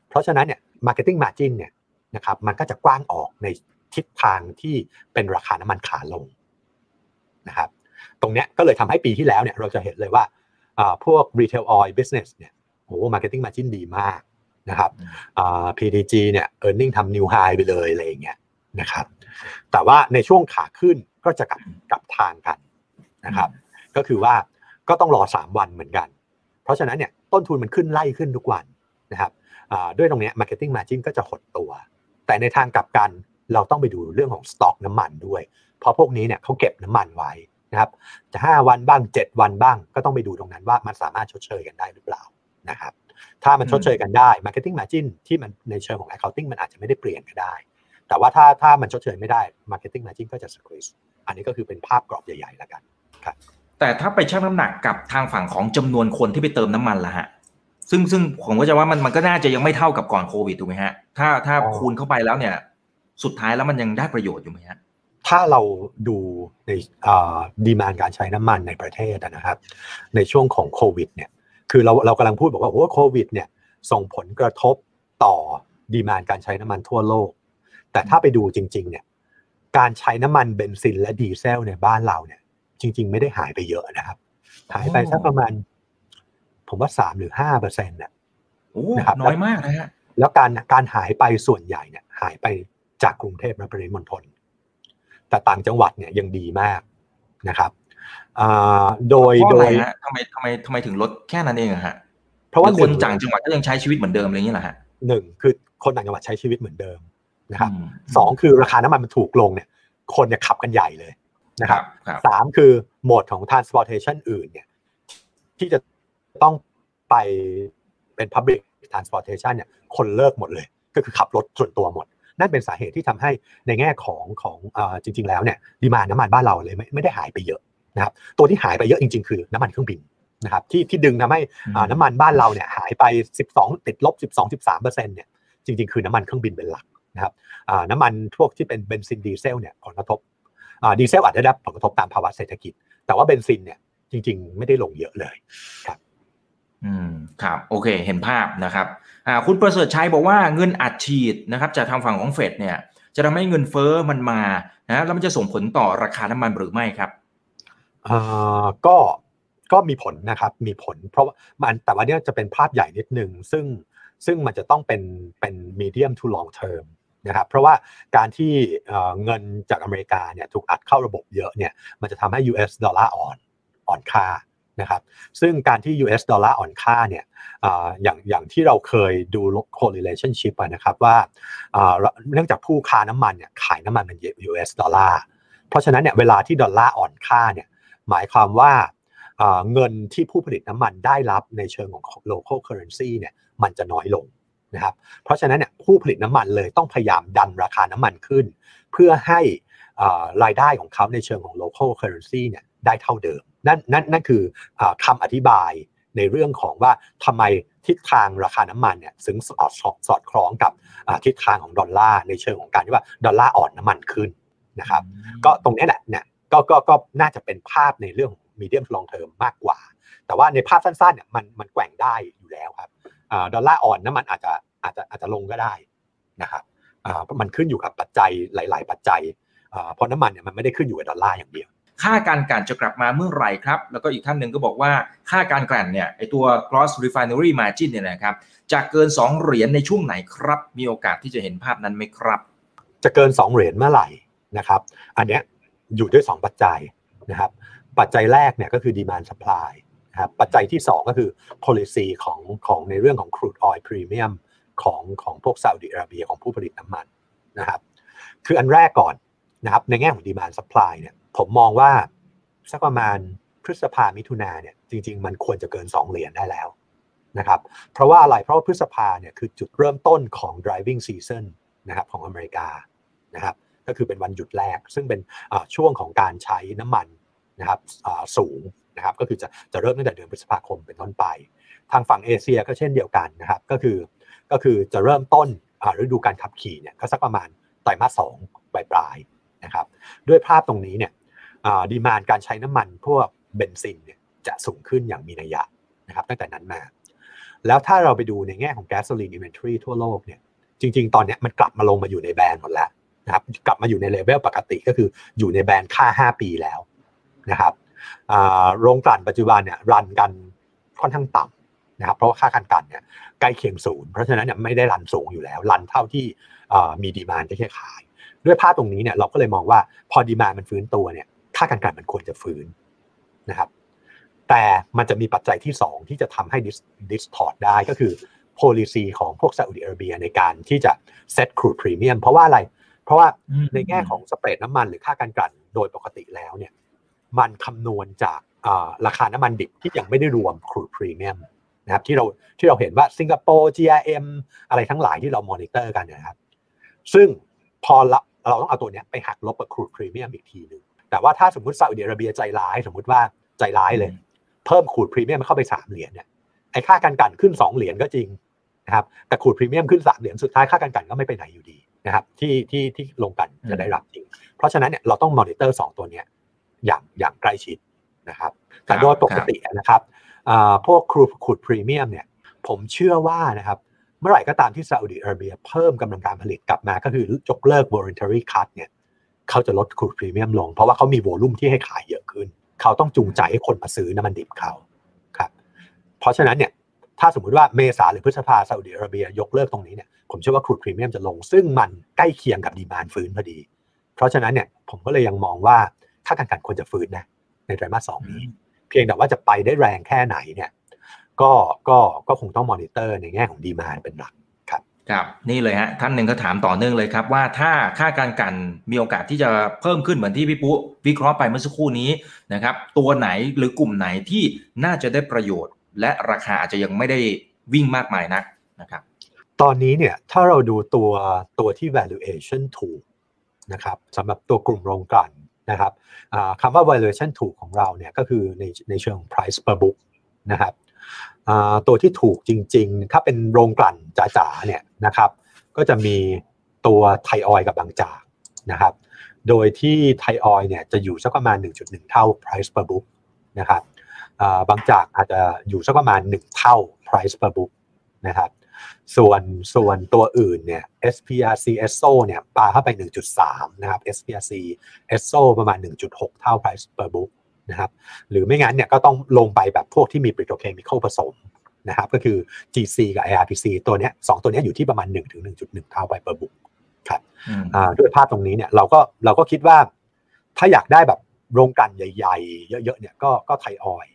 เพราะฉะนั้นเนี่ยmarketing margin เนี่ยนะครับมันก็จะกว้างออกในทิศทางที่เป็นราคาน้ำมันขาลงนะครับตรงเนี้ยก็เลยทำให้ปีที่แล้วเนี่ยเราจะเห็นเลยว่าพวก retail oil business เนี่ยโอ้ marketing margin ดีมากนะครับ PTG เนี่ย earning ทำ new high ไปเลยอะไรอย่างเงี้ย นะครับ แต่ว่าในช่วงขาขึ้นก็จะกลับกลับทางกันนะครับ ก็คือว่าก็ต้องรอ 3 วันเหมือนกัน เพราะฉะนั้นเนี่ยต้นทุนมันขึ้นไล่ขึ้นทุกวันนะครับด้วยตรงนี้ marketing margin ก็จะหดตัว แต่ในทางกลับกันเราต้องไปดูเรื่องของสต็อกน้ำมันด้วย เพราะพวกนี้เนี่ยเขาเก็บน้ำมันไว้นะครับจะ 5 วันบ้าง 7 วันบ้าง ก็ต้องไปดูตรงนั้นว่ามันสามารถชดเชยกันได้หรือเปล่านะครับถ้ามันชดเชยกันได้ marketing margin ที่มันในเชิงของ accounting มันอาจจะไม่ได้เปลี่ยนก็ได้ แต่ว่าถ้าถ้ามันชดเชยไม่ได้ marketing margin ก็จะ squeeze อันนี้ก็คือเป็นภาพกรอบใหญ่ๆแล้วกันครับแต่ถ้าไปชั่งน้ำหนักกับทางฝั่งของจำนวนคนที่ไปเติมน้ำมันละฮะซึ่งซึ่งผมก็จะว่ามันมันก็น่าจะยังไม่เท่ากับก่อนโควิดถูกไหมฮะถ้าถ้าคูณเข้าไปแล้วเนี่ยสุดท้ายแล้วมันยังได้ประโยชน์อยู่ไหมฮะถ้าเราดูในดีมานการใช้น้ำมันในประเทศนะครับ ในช่วงของโควิดเนี่ยคือเราเรากำลังพูดบอกว่าโอ้โควิดเนี่ยส่งผลกระทบต่อดีมานการใช้น้ำมันทั่วโลก แต่ถ้าไปดูจริง ๆ เนี่ย การใช้น้ำมันเบนซินและดีเซลในบ้านเราเนี่ย จริง ๆ ไม่ได้หายไปเยอะนะครับ หายไปสักประมาณ ผมว่าสามหรือห้าเปอร์เซ็นต์เนี่ยนะครับน้อยมากนะฮะแล้วการการหายไปส่วนใหญ่เนี่ย หายไปจากกรุงเทพและปริมณฑลแต่ต่างจังหวัดเนี่ยยังดีมากนะครับโดยโดยทำไมทำไมทำไมถึงลดแค่นั้นเองอะฮะเพราะว่าคนต่างจังหวัดก็ยังใช้ชีวิตเหมือนเดิมอะไรอย่างนี้แหละฮะหนึ่งคือคนต่างจังหวัดใช้ชีวิตเหมือนเดิม นะครับสองคือราคาน้ำมันมันถูกลงเนี่ยคนเนี่ยขับกันใหญ่เลยนะครับสามคือโหมดของ transportation อื่นเนี่ยที่จะต้องไปเป็น public transportation เนี่ยคนเลิกหมดเลย ก็คือขับรถส่วนตัวหมด นั่นเป็นสาเหตุที่ทำให้ในแง่ของของอจริง ๆ แล้วเนี่ยดีมาน้ำมันบ้านเราเลยไม่ไม่ได้หายไปเยอะนะครับตัวที่หายไปเยอะจริง ๆ คือน้ำมันเครื่องบินนะครับที่ที่ดึงทำให้น้ำมันบ้านเราเนี่ยหายไป 12 ติดลบ 12-13เปอร์เซ็นต์เนี่ยจริง ๆ คือน้ำมันเครื่องบินเป็นหลัก นะครับน้ำมันพวกที่เป็นเบนซินดีเซลเนี่ยผลกระทบดีเซลอาจจะได้ผลกระทบตามภาวะเศรษฐกิจ แต่ว่าเบนซินเนี่ยจริง ๆ ไม่ได้ลงเยอะเลยครับอืมครับโอเคเห็นภาพนะครับอ่าคุณประเสริฐชัยบอกว่าเงินอัดฉีดนะครับจากทางฝั่งของเฟดเนี่ยจะทำให้เงินเฟ้อมันมานะแล้วมันจะส่งผลต่อราคาน้ำมันหรือไม่ครับอ่าก็ก็มีผลนะครับมีผล เพราะว่ามันแต่ว่าเนี้ยจะเป็นภาพใหญ่นิดนึงซึ่งซึ่งมันจะต้องเป็นเป็น medium to long term นะครับเพราะว่าการที่เงินจากอเมริกาเนี่ยถูกอัดเข้าระบบเยอะเนี่ยมันจะทำให้ US ดอลลาร์อ่อนอ่อนค่านะครับซึ่งการที่ US ดอลลาร์อ่อนค่าเนี่ยอย่างอย่างที่เราเคยดู correlationship นะครับว่าเนื่องจากผู้ค้าน้ำมันเนี่ยขายน้ำมันเป็น US ดอลลาร์เพราะฉะนั้นเนี่ยเวลาที่ดอลลาร์อ่อนค่าเนี่ยหมายความว่าเงินที่ผู้ผลิตน้ำมันได้รับในเชิงของ local currency เนี่ยมันจะน้อยลง นะครับเพราะฉะนั้นเนี่ยผู้ผลิตน้ำมันเลยต้องพยายามดันราคาน้ำมันขึ้น เพื่อให้รายได้ของเขาในเชิงของ local currency เนี่ยได้เท่าเดิม นั่นนั่นนั่นคืออคำอธิบายในเรื่องของว่าทำไมทิศทางราคาน้ำมันเนี่ยถึงสอดสอดคล้องกับทิศทางของดอลลาร์ในเชิงของการที่ว่าดอลลาร์อ่อนน้ำมันขึ้นนะครับก็ตรงนี้แหละเนี่ยก็ก็ก็น่าจะเป็นภาพในเรื่องมีเดียมลองเทอมมากกว่า แต่ว่าในภาพสั้นๆเนี่ยมันมันแกว่งได้อยู่แล้วครับ ดอลลาร์อ่อนน้ำมันอาจจะอาจจะอาจจะลงก็ได้นะครับมันขึ้นอยู่กับปัจจัยหลาย ๆ ปัจจัยเพราะน้ำมันเนี่ยมันไม่ได้ขึ้นอยู่กับดอลลาร์อย่างเดียว ค่าการกลั่นจะกลับมาเมื่อไหร่ครับ แล้วก็อีกท่านหนึ่งก็บอกว่าค่าการกลั่นเนี่ยไอตัว gross refinery margin เนี่ยนะครับจะเกิน 2 เหรียญในช่วงไหนครับ มีโอกาสที่จะเห็นภาพนั้นไหมครับ จะเกิน 2 เหรียญเมื่อไหร่นะครับ อันเนี้ยอยู่ด้วย 2 ปัจจัยนะครับ ปัจจัยแรกเนี่ยก็คือ demand supply นะครับปัจจัยที่ 2 ก็คือ policy ของของในเรื่องของ crude oil premium ของของพวกซาอุดิอาระเบียของผู้ผลิตน้ำมันนะครับคืออันแรกก่อนนะครับในแง่ของ demand supply เนี่ยผมมองว่าสักประมาณพฤษภามิถุนาเนี่ยจริง ๆ มันควรจะเกิน 2 เหรียญได้แล้วนะครับเพราะว่าอะไรเพราะว่าพฤษภาเนี่ยคือจุดเริ่มต้นของ driving season นะครับของอเมริกานะครับก็คือเป็นวันหยุดแรก ซึ่งเป็นช่วงของการใช้น้ำมันนะครับสูง นะครับก็คือจะจะเริ่มตั้งแต่เดือนพฤษภาคมเป็นต้นไป ทางฝั่งเอเชียก็เช่นเดียวกันนะครับก็คือก็คือจะเริ่มต้นฤดูการขับขี่เนี่ยก็สักประมาณไตรมาสสองปลายปลายนะครับด้วยภาพตรงนี้เนี่ย demand การใช้น้ำมันพวกเบนซินเนี่ยจะสูงขึ้นอย่างมีนัยยะนะครับตั้งแต่นั้นมา แล้วถ้าเราไปดูในแง่ของ gasoline inventory ทั่วโลกเนี่ยจริง ๆ ตอนนี้มันกลับมาลงมาอยู่ใน band หมดแล้วนะครับกลับมาอยู่ในเลเวลปกติก็คืออยู่ใน band ค่า 5 ปีแล้วนะครับ โรงกลั่นปัจจุบันเนี่ย run กันค่อนข้างต่ำนะครับเพราะว่าค่าการกลั่นเนี่ยใกล้เคียงศูนย์เพราะฉะนั้นเนี่ยไม่ได้ run สูงอยู่แล้ว run เท่าที่มี demand ที่แค่ขาย ด้วยภาพตรงนี้เนี่ยเราก็เลยมองว่าพอ demand มันฟื้นตัวเนี่ยค่าการกลั่นมันควรจะฟื้นนะครับแต่มันจะมีปัจจัยที่ 2 ที่จะทำให้ distort ได้ก็คือ policy ของพวกซาอุดิอาระเบียในการที่จะ set crude premium เพราะว่าอะไร เพราะว่าในแง่ของ spread น้ำมันหรือค่าการกลั่นโดยปกติแล้วเนี่ย มันคำนวณจากราคาน้ำมันดิบที่ยังไม่ได้รวม crude premium นะครับที่เราที่เราเห็นว่าสิงคโปร์ GRM อะไรทั้งหลายที่เรามอนิเตอร์กันนะครับ ซึ่งพอเราต้องเอาตัวนี้ไปหักลบกับ crude premium อีกทีหนึ่งแต่ว่าถ้าสมมติซาอุดิอาระเบียใจร้าย สมมติว่าใจร้ายเลย เพิ่ม crude premium เข้าไปสามเหรียญเนี่ยไอ้ค่าการกลั่นขึ้นสองเหรียญก็จริงนะครับแต่ crude premium ขึ้นสามเหรียญสุดท้ายค่าการกลั่นก็ไม่ไปไหนอยู่ดีนะครับที่ที่ที่โรงกลั่นจะได้รับจริง เพราะฉะนั้นเนี่ยเราต้องมอนิเตอร์สองตัวเนี้ย อย่างอย่างใกล้ชิดนะครับ แต่โดยปกตินะครับพวก crude crude premium เนี่ยผมเชื่อว่านะครับเมื่อไหร่ก็ตามที่ซาอุดิอาระเบียเพิ่มกำลังการผลิตกลับมาก็คือยกเลิก voluntary cut เนี่ยเขาจะลด crude premium ลง เพราะว่าเขามี volume ที่ให้ขายเยอะขึ้น เขาต้องจูงใจให้คนมาซื้อน้ำมันดิบเขาครับเพราะฉะนั้นเนี่ยถ้าสมมุติว่าเมษาหรือพฤษภาซาอุดิอาระเบียยกเลิกตรงนี้เนี่ยผมเชื่อว่า crude premium จะลง ซึ่งมันใกล้เคียงกับ demand ฟื้นพอดี เพราะฉะนั้นเนี่ยผมก็เลยยังมองว่า ค่าการกลั่นควรจะฟื้นนะในไตรมาสสองนี้ เพียงแต่ว่าจะไปได้แรงแค่ไหนเนี่ยก็ก็ก็คงต้องมอนิเตอร์ในแง่ของ demand เป็นหลักครับครับนี่เลยฮะท่านหนึ่งก็ถามต่อเนื่องเลยครับ ว่าถ้าค่าการกลั่นมีโอกาสที่จะเพิ่มขึ้นเหมือนที่พี่ปุ๊วิเคราะห์ไปเมื่อสักครู่นี้นะครับตัวไหนหรือกลุ่มไหนที่น่าจะได้ประโยชน์ และราคาอาจจะยังไม่ได้วิ่งมากมายนักนะครับตอนนี้เนี่ยถ้าเราดูตัวตัวที่ valuation ถูกนะครับสำหรับตัวกลุ่มโรงกลั่น นะครับคำว่า valuation ถูกของเราเนี่ยก็คือในในเชิง price per book นะครับตัวที่ถูกจริง ๆ ถ้าเป็นโรงกลั่นจ๋าๆเนี่ยนะครับ ก็จะมีตัวไทยออยกับบางจากนะครับ โดยที่ไทยออยเนี่ยจะอยู่สักประมาณ 1.1 เท่า price per book นะครับบางจากอาจจะอยู่สักประมาณ 1 เท่า price per book นะครับ ส่วนส่วนตัวอื่นเนี่ย SPRC ESSO เนี่ยปาเข้าไป 1.3 นะครับ SPRC ESSO ประมาณ 1.6 เท่า price per book นะครับหรือไม่งั้นเนี่ยก็ต้องลงไปแบบพวกที่มีปิโตรเคมีคอลผสมนะครับก็คือ GC กับ IRPC ตัวเนี้ยสองตัวเนี้ยอยู่ที่ประมาณ 1 ถึง 1.1 เท่า price per book ครับด้วยภาพตรงนี้เนี่ยเราก็เราก็คิดว่าถ้าอยากได้แบบโรงกันใหญ่ ๆ เยอะๆเนี่ยก็ก็ไทยออย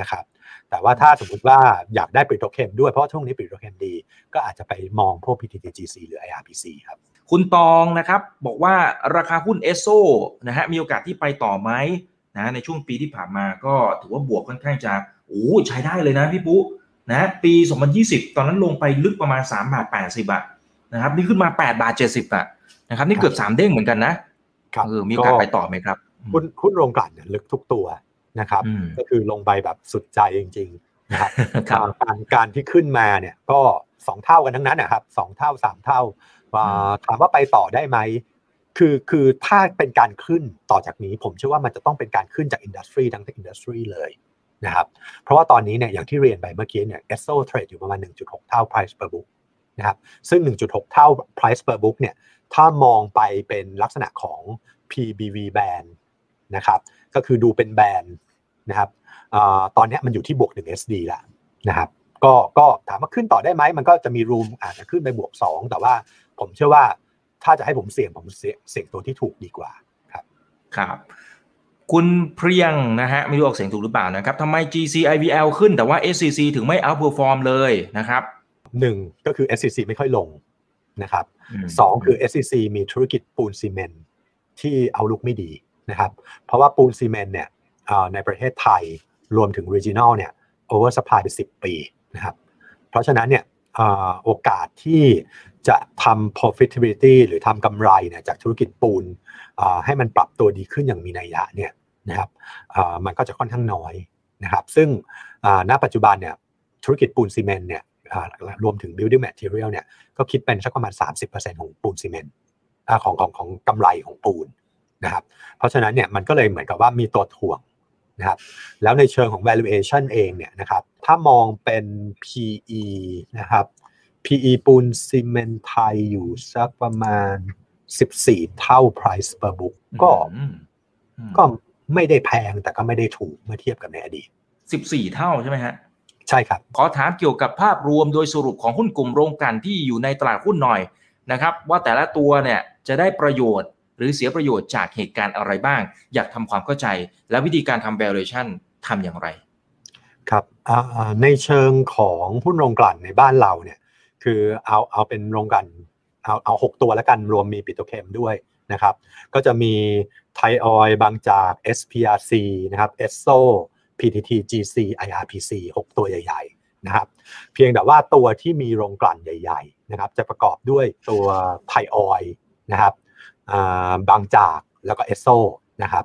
นะครับ แต่ว่าถ้าสมมติว่าอยากได้ปิโตรเคมด้วยเพราะช่วงนี้ปิโตรเคมดี ก็อาจจะไปมองพวก PTTGC หรือ IRPC ครับ คุณตองนะครับ บอกว่าราคาหุ้นเอสโซนะฮะมีโอกาสที่ไปต่อไหมนะในช่วงปีที่ผ่านมาก็ถือว่าบวกค่อนข้างจะโอ้ใช้ได้เลยนะพี่ปุ๊นะปี 2020 ตอนนั้นลงไปลึกประมาณ3บาท80บาทนะครับนี่ขึ้นมา8บาท70บาทนะครับนี่เกือบ3เด้งเหมือนกันนะเออมีโอกาสไปต่อไหมครับหุ้นหุ้นโรงกลั่นเนี่ยลึกทุกตัว นะครับ ก็คือลงไปแบบสุดใจจริงๆนะครับการการที่ขึ้นมาเนี่ยก็สองเท่ากันทั้งนั้นนะครับสองเท่าสามเท่าถามว่าไปต่อได้ไหมคือคือถ้าเป็นการขึ้นต่อจากนี้ ผมเชื่อว่ามันจะต้องเป็นการขึ้นจาก industry ทั้ง industry เลยนะครับเพราะว่าตอนนี้เนี่ยอย่างที่เรียนไปเมื่อกี้เนี่ยเอสโซ่ trade อยู่ประมาณ 1.6 เท่า price per book นะครับซึ่ง 1.6 เท่า price per book เนี่ยถ้ามองไปเป็นลักษณะของ PBV band นะครับก็คือดูเป็นแบน นะครับอตอนนี้มันอยู่ที่บวก 1 SD แล้วนะครับก็ก็ถามว่าขึ้นต่อได้ไหมมันก็จะมีรูมอาจจะขึ้นไปบวก 2 แต่ว่าผมเชื่อว่าถ้าจะให้ผมเสี่ยงผมเสี่ยงตัวที่ถูกดีกว่าครับครับคุณเพียงนะฮะไม่รู้ออกเสียงถูกหรือเปล่านะครับทำไม GC IVL ขึ้นแต่ว่า SCC ถึงไม่ outperform เลยนะครับหนึ่งก็คือ SCC ไม่ค่อยลงนะครับสองคือ SCC มีธุรกิจปูนซีเมนต์ที่เอาลุกไม่ดีนะครับ เพราะว่าปูนซีเมนต์เนี่ย ในประเทศไทยรวมถึง regional เนี่ย over supply ไป 10 ปีนะครับ เพราะฉะนั้นเนี่ยโอกาสที่จะทำ profitability หรือทำกำไรเนี่ยจากธุรกิจปูนให้มันปรับตัวดีขึ้นอย่างมีนัยยะเนี่ยนะครับมันก็จะค่อนข้างน้อยนะครับซึ่งณปัจจุบันเนี่ยธุรกิจปูนซีเมนต์เนี่ยรวมถึง building material เนี่ยก็คิดเป็นสักประมาณ 30%ของปูนซีเมนต์ของของของกำไรของปูนนะครับเพราะฉะนั้นเนี่ยมันก็เลยเหมือนกับว่ามีตัวถ่วง นะครับแล้วในเชิงของ valuation เองเนี่ยนะครับถ้ามองเป็น PE นะครับ PE ปูนซีเมนต์ไทยอยู่สักประมาณ 14 เท่า price per book ก็ก็ไม่ได้แพงแต่ก็ไม่ได้ถูกเมื่อเทียบกับในอดีต 14 เท่าใช่ไหมฮะใช่ครับ ขอถามเกี่ยวกับภาพรวมโดยสรุปของหุ้นกลุ่มโรงกลั่นที่อยู่ในตลาดหุ้นหน่อยนะครับ ว่าแต่ละตัวเนี่ยจะได้ประโยชน์ หรือเสียประโยชน์จากเหตุการณ์อะไรบ้าง อยากทำความเข้าใจ และวิธีการทำ valuation ทำอย่างไร ครับในเชิงของหุ้นโรงกลั่นในบ้านเราเนี่ยคือเอาเอาเป็นโรงกลั่นเอาเอาหกตัวแล้วกันรวมมีปิโตเคมด้วยนะครับก็จะมีไทออยบางจาก SPRC นะครับ ESSO PTT GC IRPC 6 ตัวใหญ่ๆนะครับเพียงแต่ว่าตัวที่มีโรงกลั่นใหญ่ๆนะครับจะประกอบด้วยตัวไทออยนะครับ บางจากแล้วก็เอสโซนะครับ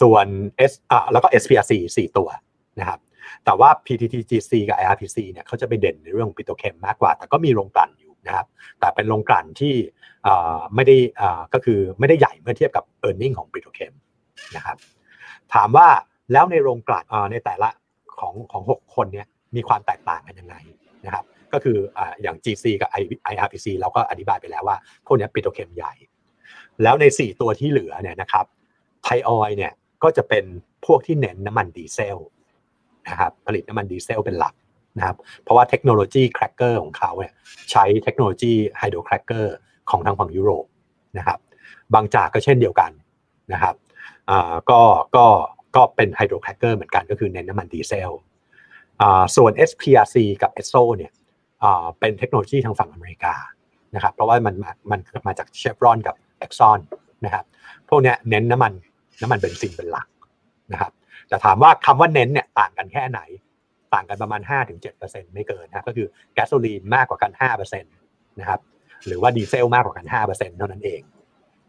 ส่วน S อ่าแล้วก็ SPRC 4 ตัวนะครับแต่ว่า PTTGC กับ IRPC เนี่ยเขาจะไปเด่นในเรื่องปิโตเคมมากกว่า แต่ก็มีโรงกลั่นอยู่นะครับแต่เป็นโรงกลั่นที่ไม่ได้ก็คือไม่ได้ใหญ่เมื่อเทียบกับ e a r n i n g ของ petrochem นะครับถามว่าแล้วในโรงกลั่นในแต่ละของของ 6 คนเนี่ยมีความแตกต่างกันยังไงนะครับก็คืออย่าง GC กับ IRPC เราก็อธิบายไปแล้วว่าพวกนี้ petrochem ใหญ่ แล้วใน 4 ตัวที่เหลือเนี่ยนะครับไทยออยล์เนี่ยก็จะเป็นพวกที่เน้นน้ำมันดีเซลนะครับผลิตน้ำมันดีเซลเป็นหลักนะครับเพราะว่าเทคโนโลยีแครกเกอร์ของเขาเนี่ยใช้เทคโนโลยี hydrocracker ของทางฝั่งยุโรปนะครับบางจากก็เช่นเดียวกันนะครับอ่าก็ก็ก็เป็น hydrocracker เหมือนกันก็คือเน้นน้ำมันดีเซลอ่าส่วน SPRC กับ ESSO เนี่ยอ่าเป็นเทคโนโลยีทางฝั่งอเมริกานะครับเพราะว่ามันมันมาจากเชฟรอนกับ เอ็กซอนนะครับพวกนี้เน้นน้ำมันน้ำมันเบนซินเป็นหลักนะครับจะถามว่าคำว่าเน้นเนี่ยต่างกันแค่ไหน ต่างกันประมาณ 5-7%ไม่เกินนะก็คือแก๊สโซลีนมากกว่ากัน 5%นะครับหรือว่าดีเซลมากกว่ากัน 5%เท่านั้นเอง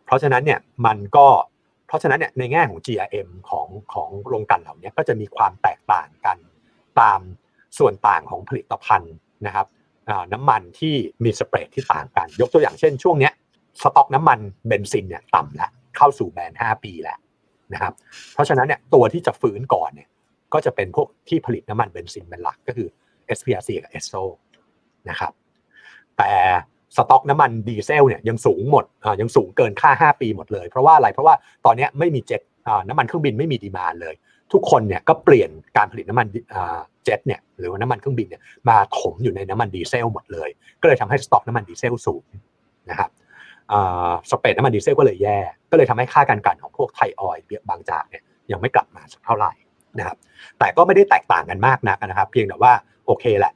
เพราะฉะนั้นเนี่ยมันก็เพราะฉะนั้นเนี่ยในแง่ของ GRM ของของโรงกันเหล่านี้ก็จะมีความแตกต่างกันตามส่วนต่างของผลิตภัณฑ์นะครับน้ำมันที่มีสเปรดที่ต่างกัน ยกตัวอย่างเช่นช่วงเนี้ย สต็อกน้ำมันเบนซินเนี่ยต่ำแล้วเข้าสู่ band 5ปีแล้วนะครับเพราะฉะนั้นเนี่ยตัวที่จะฟื้นก่อนเนี่ยก็จะเป็นพวกที่ผลิตน้ำมันเบนซินเป็นหลักก็คือ SPRC กับ ESSO นะครับแต่สต็อกน้ำมันดีเซลเนี่ยยังสูงหมดยังสูงเกินค่า 5 ปีหมดเลย เพราะว่าอะไรเพราะว่าตอนนี้ไม่มีเจ็ตน้ำมันเครื่องบินไม่มี demand เลย ทุกคนเนี่ยก็เปลี่ยนการผลิตน้ำมันเจ็ตเนี่ยหรือว่าน้ำมันเครื่องบินเนี่ยมาถมอยู่ในน้ำมันดีเซลหมดเลย ก็เลยทำให้สต็อกน้ำมันดีเซลสูงนะครับ spread น้ำมันดีเซลก็เลยแย่ ก็เลยทำให้ค่าการกลั่นของพวกไทยออยล์บางจากเนี่ยยังไม่กลับมาสักเท่าไหร่นะครับ แต่ก็ไม่ได้แตกต่างกันมากนักนะครับ เพียงแต่ว่าโอเคแหละ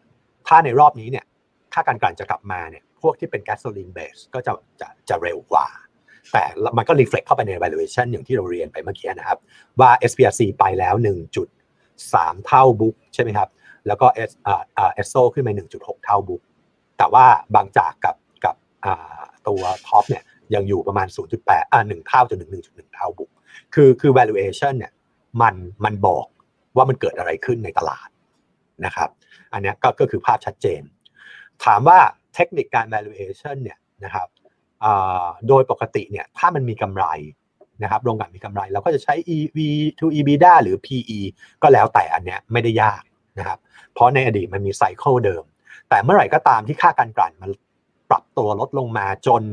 ถ้าในรอบนี้เนี่ยค่าการกลั่นจะกลับมาเนี่ยพวกที่เป็น gasoline base ก็จะจะจะเร็วกว่า แต่มันก็ reflect เข้าไปใน valuation อย่างที่เราเรียนไปเมื่อกี้นะครับ ว่า SPRC ไปแล้ว 1.3 เท่า book ใช่ไหมครับ แล้วก็ S อ่าอ่า ESSO ขึ้นมา1.6 เท่าบุ๊กแต่ว่าบางจากกับ ตัวท็อปเนี่ยยังอยู่ประมาณ 0.8อ่า1เท่าจนถึง1.1 เท่าบุก คือคือ valuation เนี่ยมันมันบอกว่ามันเกิดอะไรขึ้นในตลาดนะครับ อันนี้ก็ก็คือภาพชัดเจน ถามว่าเทคนิคการ valuation เนี่ยนะครับโดยปกติเนี่ยถ้ามันมีกำไรนะครับโรงกลั่นมีกำไรเราก็จะใช้ EV to EBITDA หรือ PE ก็แล้วแต่อันเนี้ยไม่ได้ยากนะครับ เพราะในอดีตมันมีไซเคิลเดิม แต่เมื่อไหร่ก็ตามที่ค่าการกลั่นมัน ปรับตัวลดลงมาจน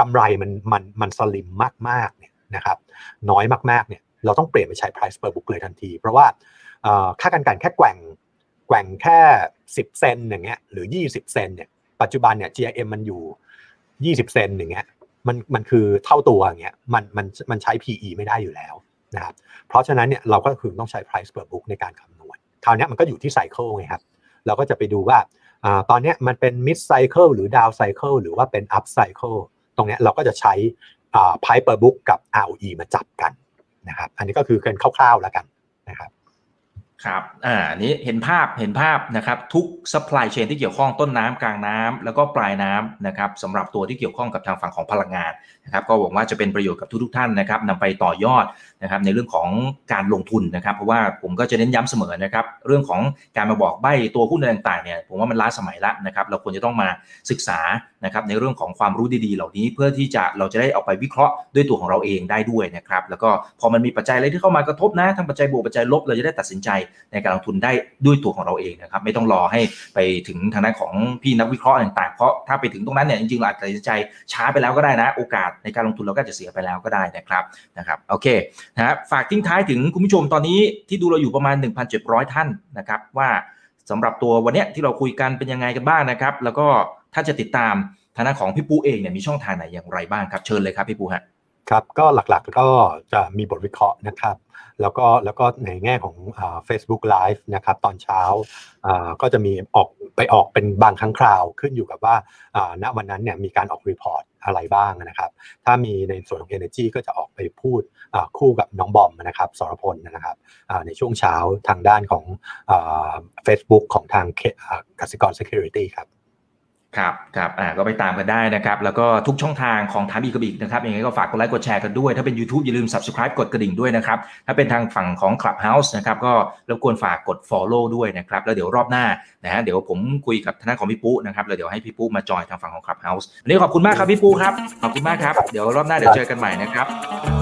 กำไรมันมันมันสลิมมากๆเนี่ยนะครับน้อยมากๆเนี่ยเราต้องเปลี่ยนไปใช้ price per book เลยทันที เพราะว่าค่าการกันแค่แกว่งแกว่งแค่ 10 เซนอย่างเงี้ยหรือ 20 เซนเนี่ยปัจจุบันเนี่ย GRM มันอยู่ 20 เซนอย่างเงี้ยมันมันคือเท่าตัวอย่างเงี้ยมันมันมันใช้ PE ไม่ได้อยู่แล้วนะครับเพราะฉะนั้นเนี่ยเราก็คือต้องใช้ price per book ในการคำนวณคราวนี้มันก็อยู่ที่ cycle ไงครับเราก็จะไปดูว่า ตอนนี้มันเป็น mid cycle หรือ down cycle หรือว่าเป็น up cycle ตรงนี้เราก็จะใช้ price per book กับ ROE มาจับกันนะครับ อันนี้ก็คือเป็นคร่าวๆแล้วกัน ครับอ่านี้เห็นภาพเห็นภาพนะครับทุก supply chain ที่เกี่ยวข้องต้นน้ำกลางน้ำแล้วก็ปลายน้ำนะครับสำหรับตัวที่เกี่ยวข้องกับทางฝั่งของพลังงานนะครับก็หวังว่าจะเป็นประโยชน์กับทุกๆท่านนะครับนำไปต่อยอดนะครับในเรื่องของการลงทุนนะครับ เพราะว่าผมก็จะเน้นย้ำเสมอนะครับเรื่องของการมาบอกใบตัวหุ้นต่างๆเนี่ยผมว่ามันล้าสมัยละนะครับเราควรจะต้องมาศึกษา นะครับในเรื่องของความรู้ดีๆ เหล่านี้เพื่อที่จะเราจะได้เอาไปวิเคราะห์ด้วยตัวของเราเองได้ด้วยนะครับแล้วก็พอมันมีปัจจัยอะไรที่เข้ามากระทบนะทั้งปัจจัยบวกปัจจัยลบเราจะได้ตัดสินใจในการลงทุนได้ด้วยตัวของเราเองนะครับไม่ต้องรอให้ไปถึงทางด้านของพี่นักวิเคราะห์ต่างๆเพราะถ้าไปถึงตรงนั้นเนี่ยจริงๆเราอาจจะตัดสินใจช้าไปแล้วก็ได้นะ โอกาสในการลงทุนเราก็จะเสียไปแล้วก็ได้นะครับนะครับโอเคนะฝากทิ้งท้ายถึงคุณผู้ชมตอนนี้ที่ดูเราอยู่ประมาณ 1,700 ท่านนะครับว่าสำหรับตัววันนี้ที่เราคุยกันเป็นยังไงกันบ้างนะครับ แล้วก็ ถ้าจะติดตามทางด้านของพี่ปูเองเนี่ยมีช่องทางไหนอย่างไรบ้างครับเชิญเลยครับพี่ปูฮะครับก็หลักๆก็จะมีบทวิเคราะห์นะครับ แล้วก็แล้วก็ในแง่ของเฟซบุ๊กไลฟ์นะครับตอนเช้าก็จะมีออกไปออกเป็นบางครั้งคราวขึ้นอยู่กับว่าณวันนั้นเนี่ยมีการออก report อะไรบ้างนะครับ ถ้ามีในส่วนของ Energy ก็จะออกไปพูดคู่กับน้องบอมนะครับสรพลนะครับในช่วงเช้าทางด้านของเฟซบุ๊กของทางกสิกร Securities ครับ ครับครับอ่าก็ไปตามกันได้นะครับ แล้วก็ทุกช่องทางของถามอีกกับอิกนะครับยังไงก็ฝากกดไลค์กดแชร์กันด้วย ถ้าเป็น YouTube อย่าลืม Subscribe กดกระดิ่งด้วยนะครับ ถ้าเป็นทางฝั่งของ Clubhouse นะครับก็รบกวนฝากกด Follow ด้วยนะครับ แล้วเดี๋ยวรอบหน้านะฮะเดี๋ยวผมคุยกับทนายของพี่ปุ๊นะครับแล้วเดี๋ยวให้พี่ปุ๊มาจอยทางฝั่งของ Clubhouse วันนี้ขอบคุณมากครับพี่ปุ๊ครับขอบคุณมากครับเดี๋ยวรอบหน้าเดี๋ยวเจอกันใหม่นะครับ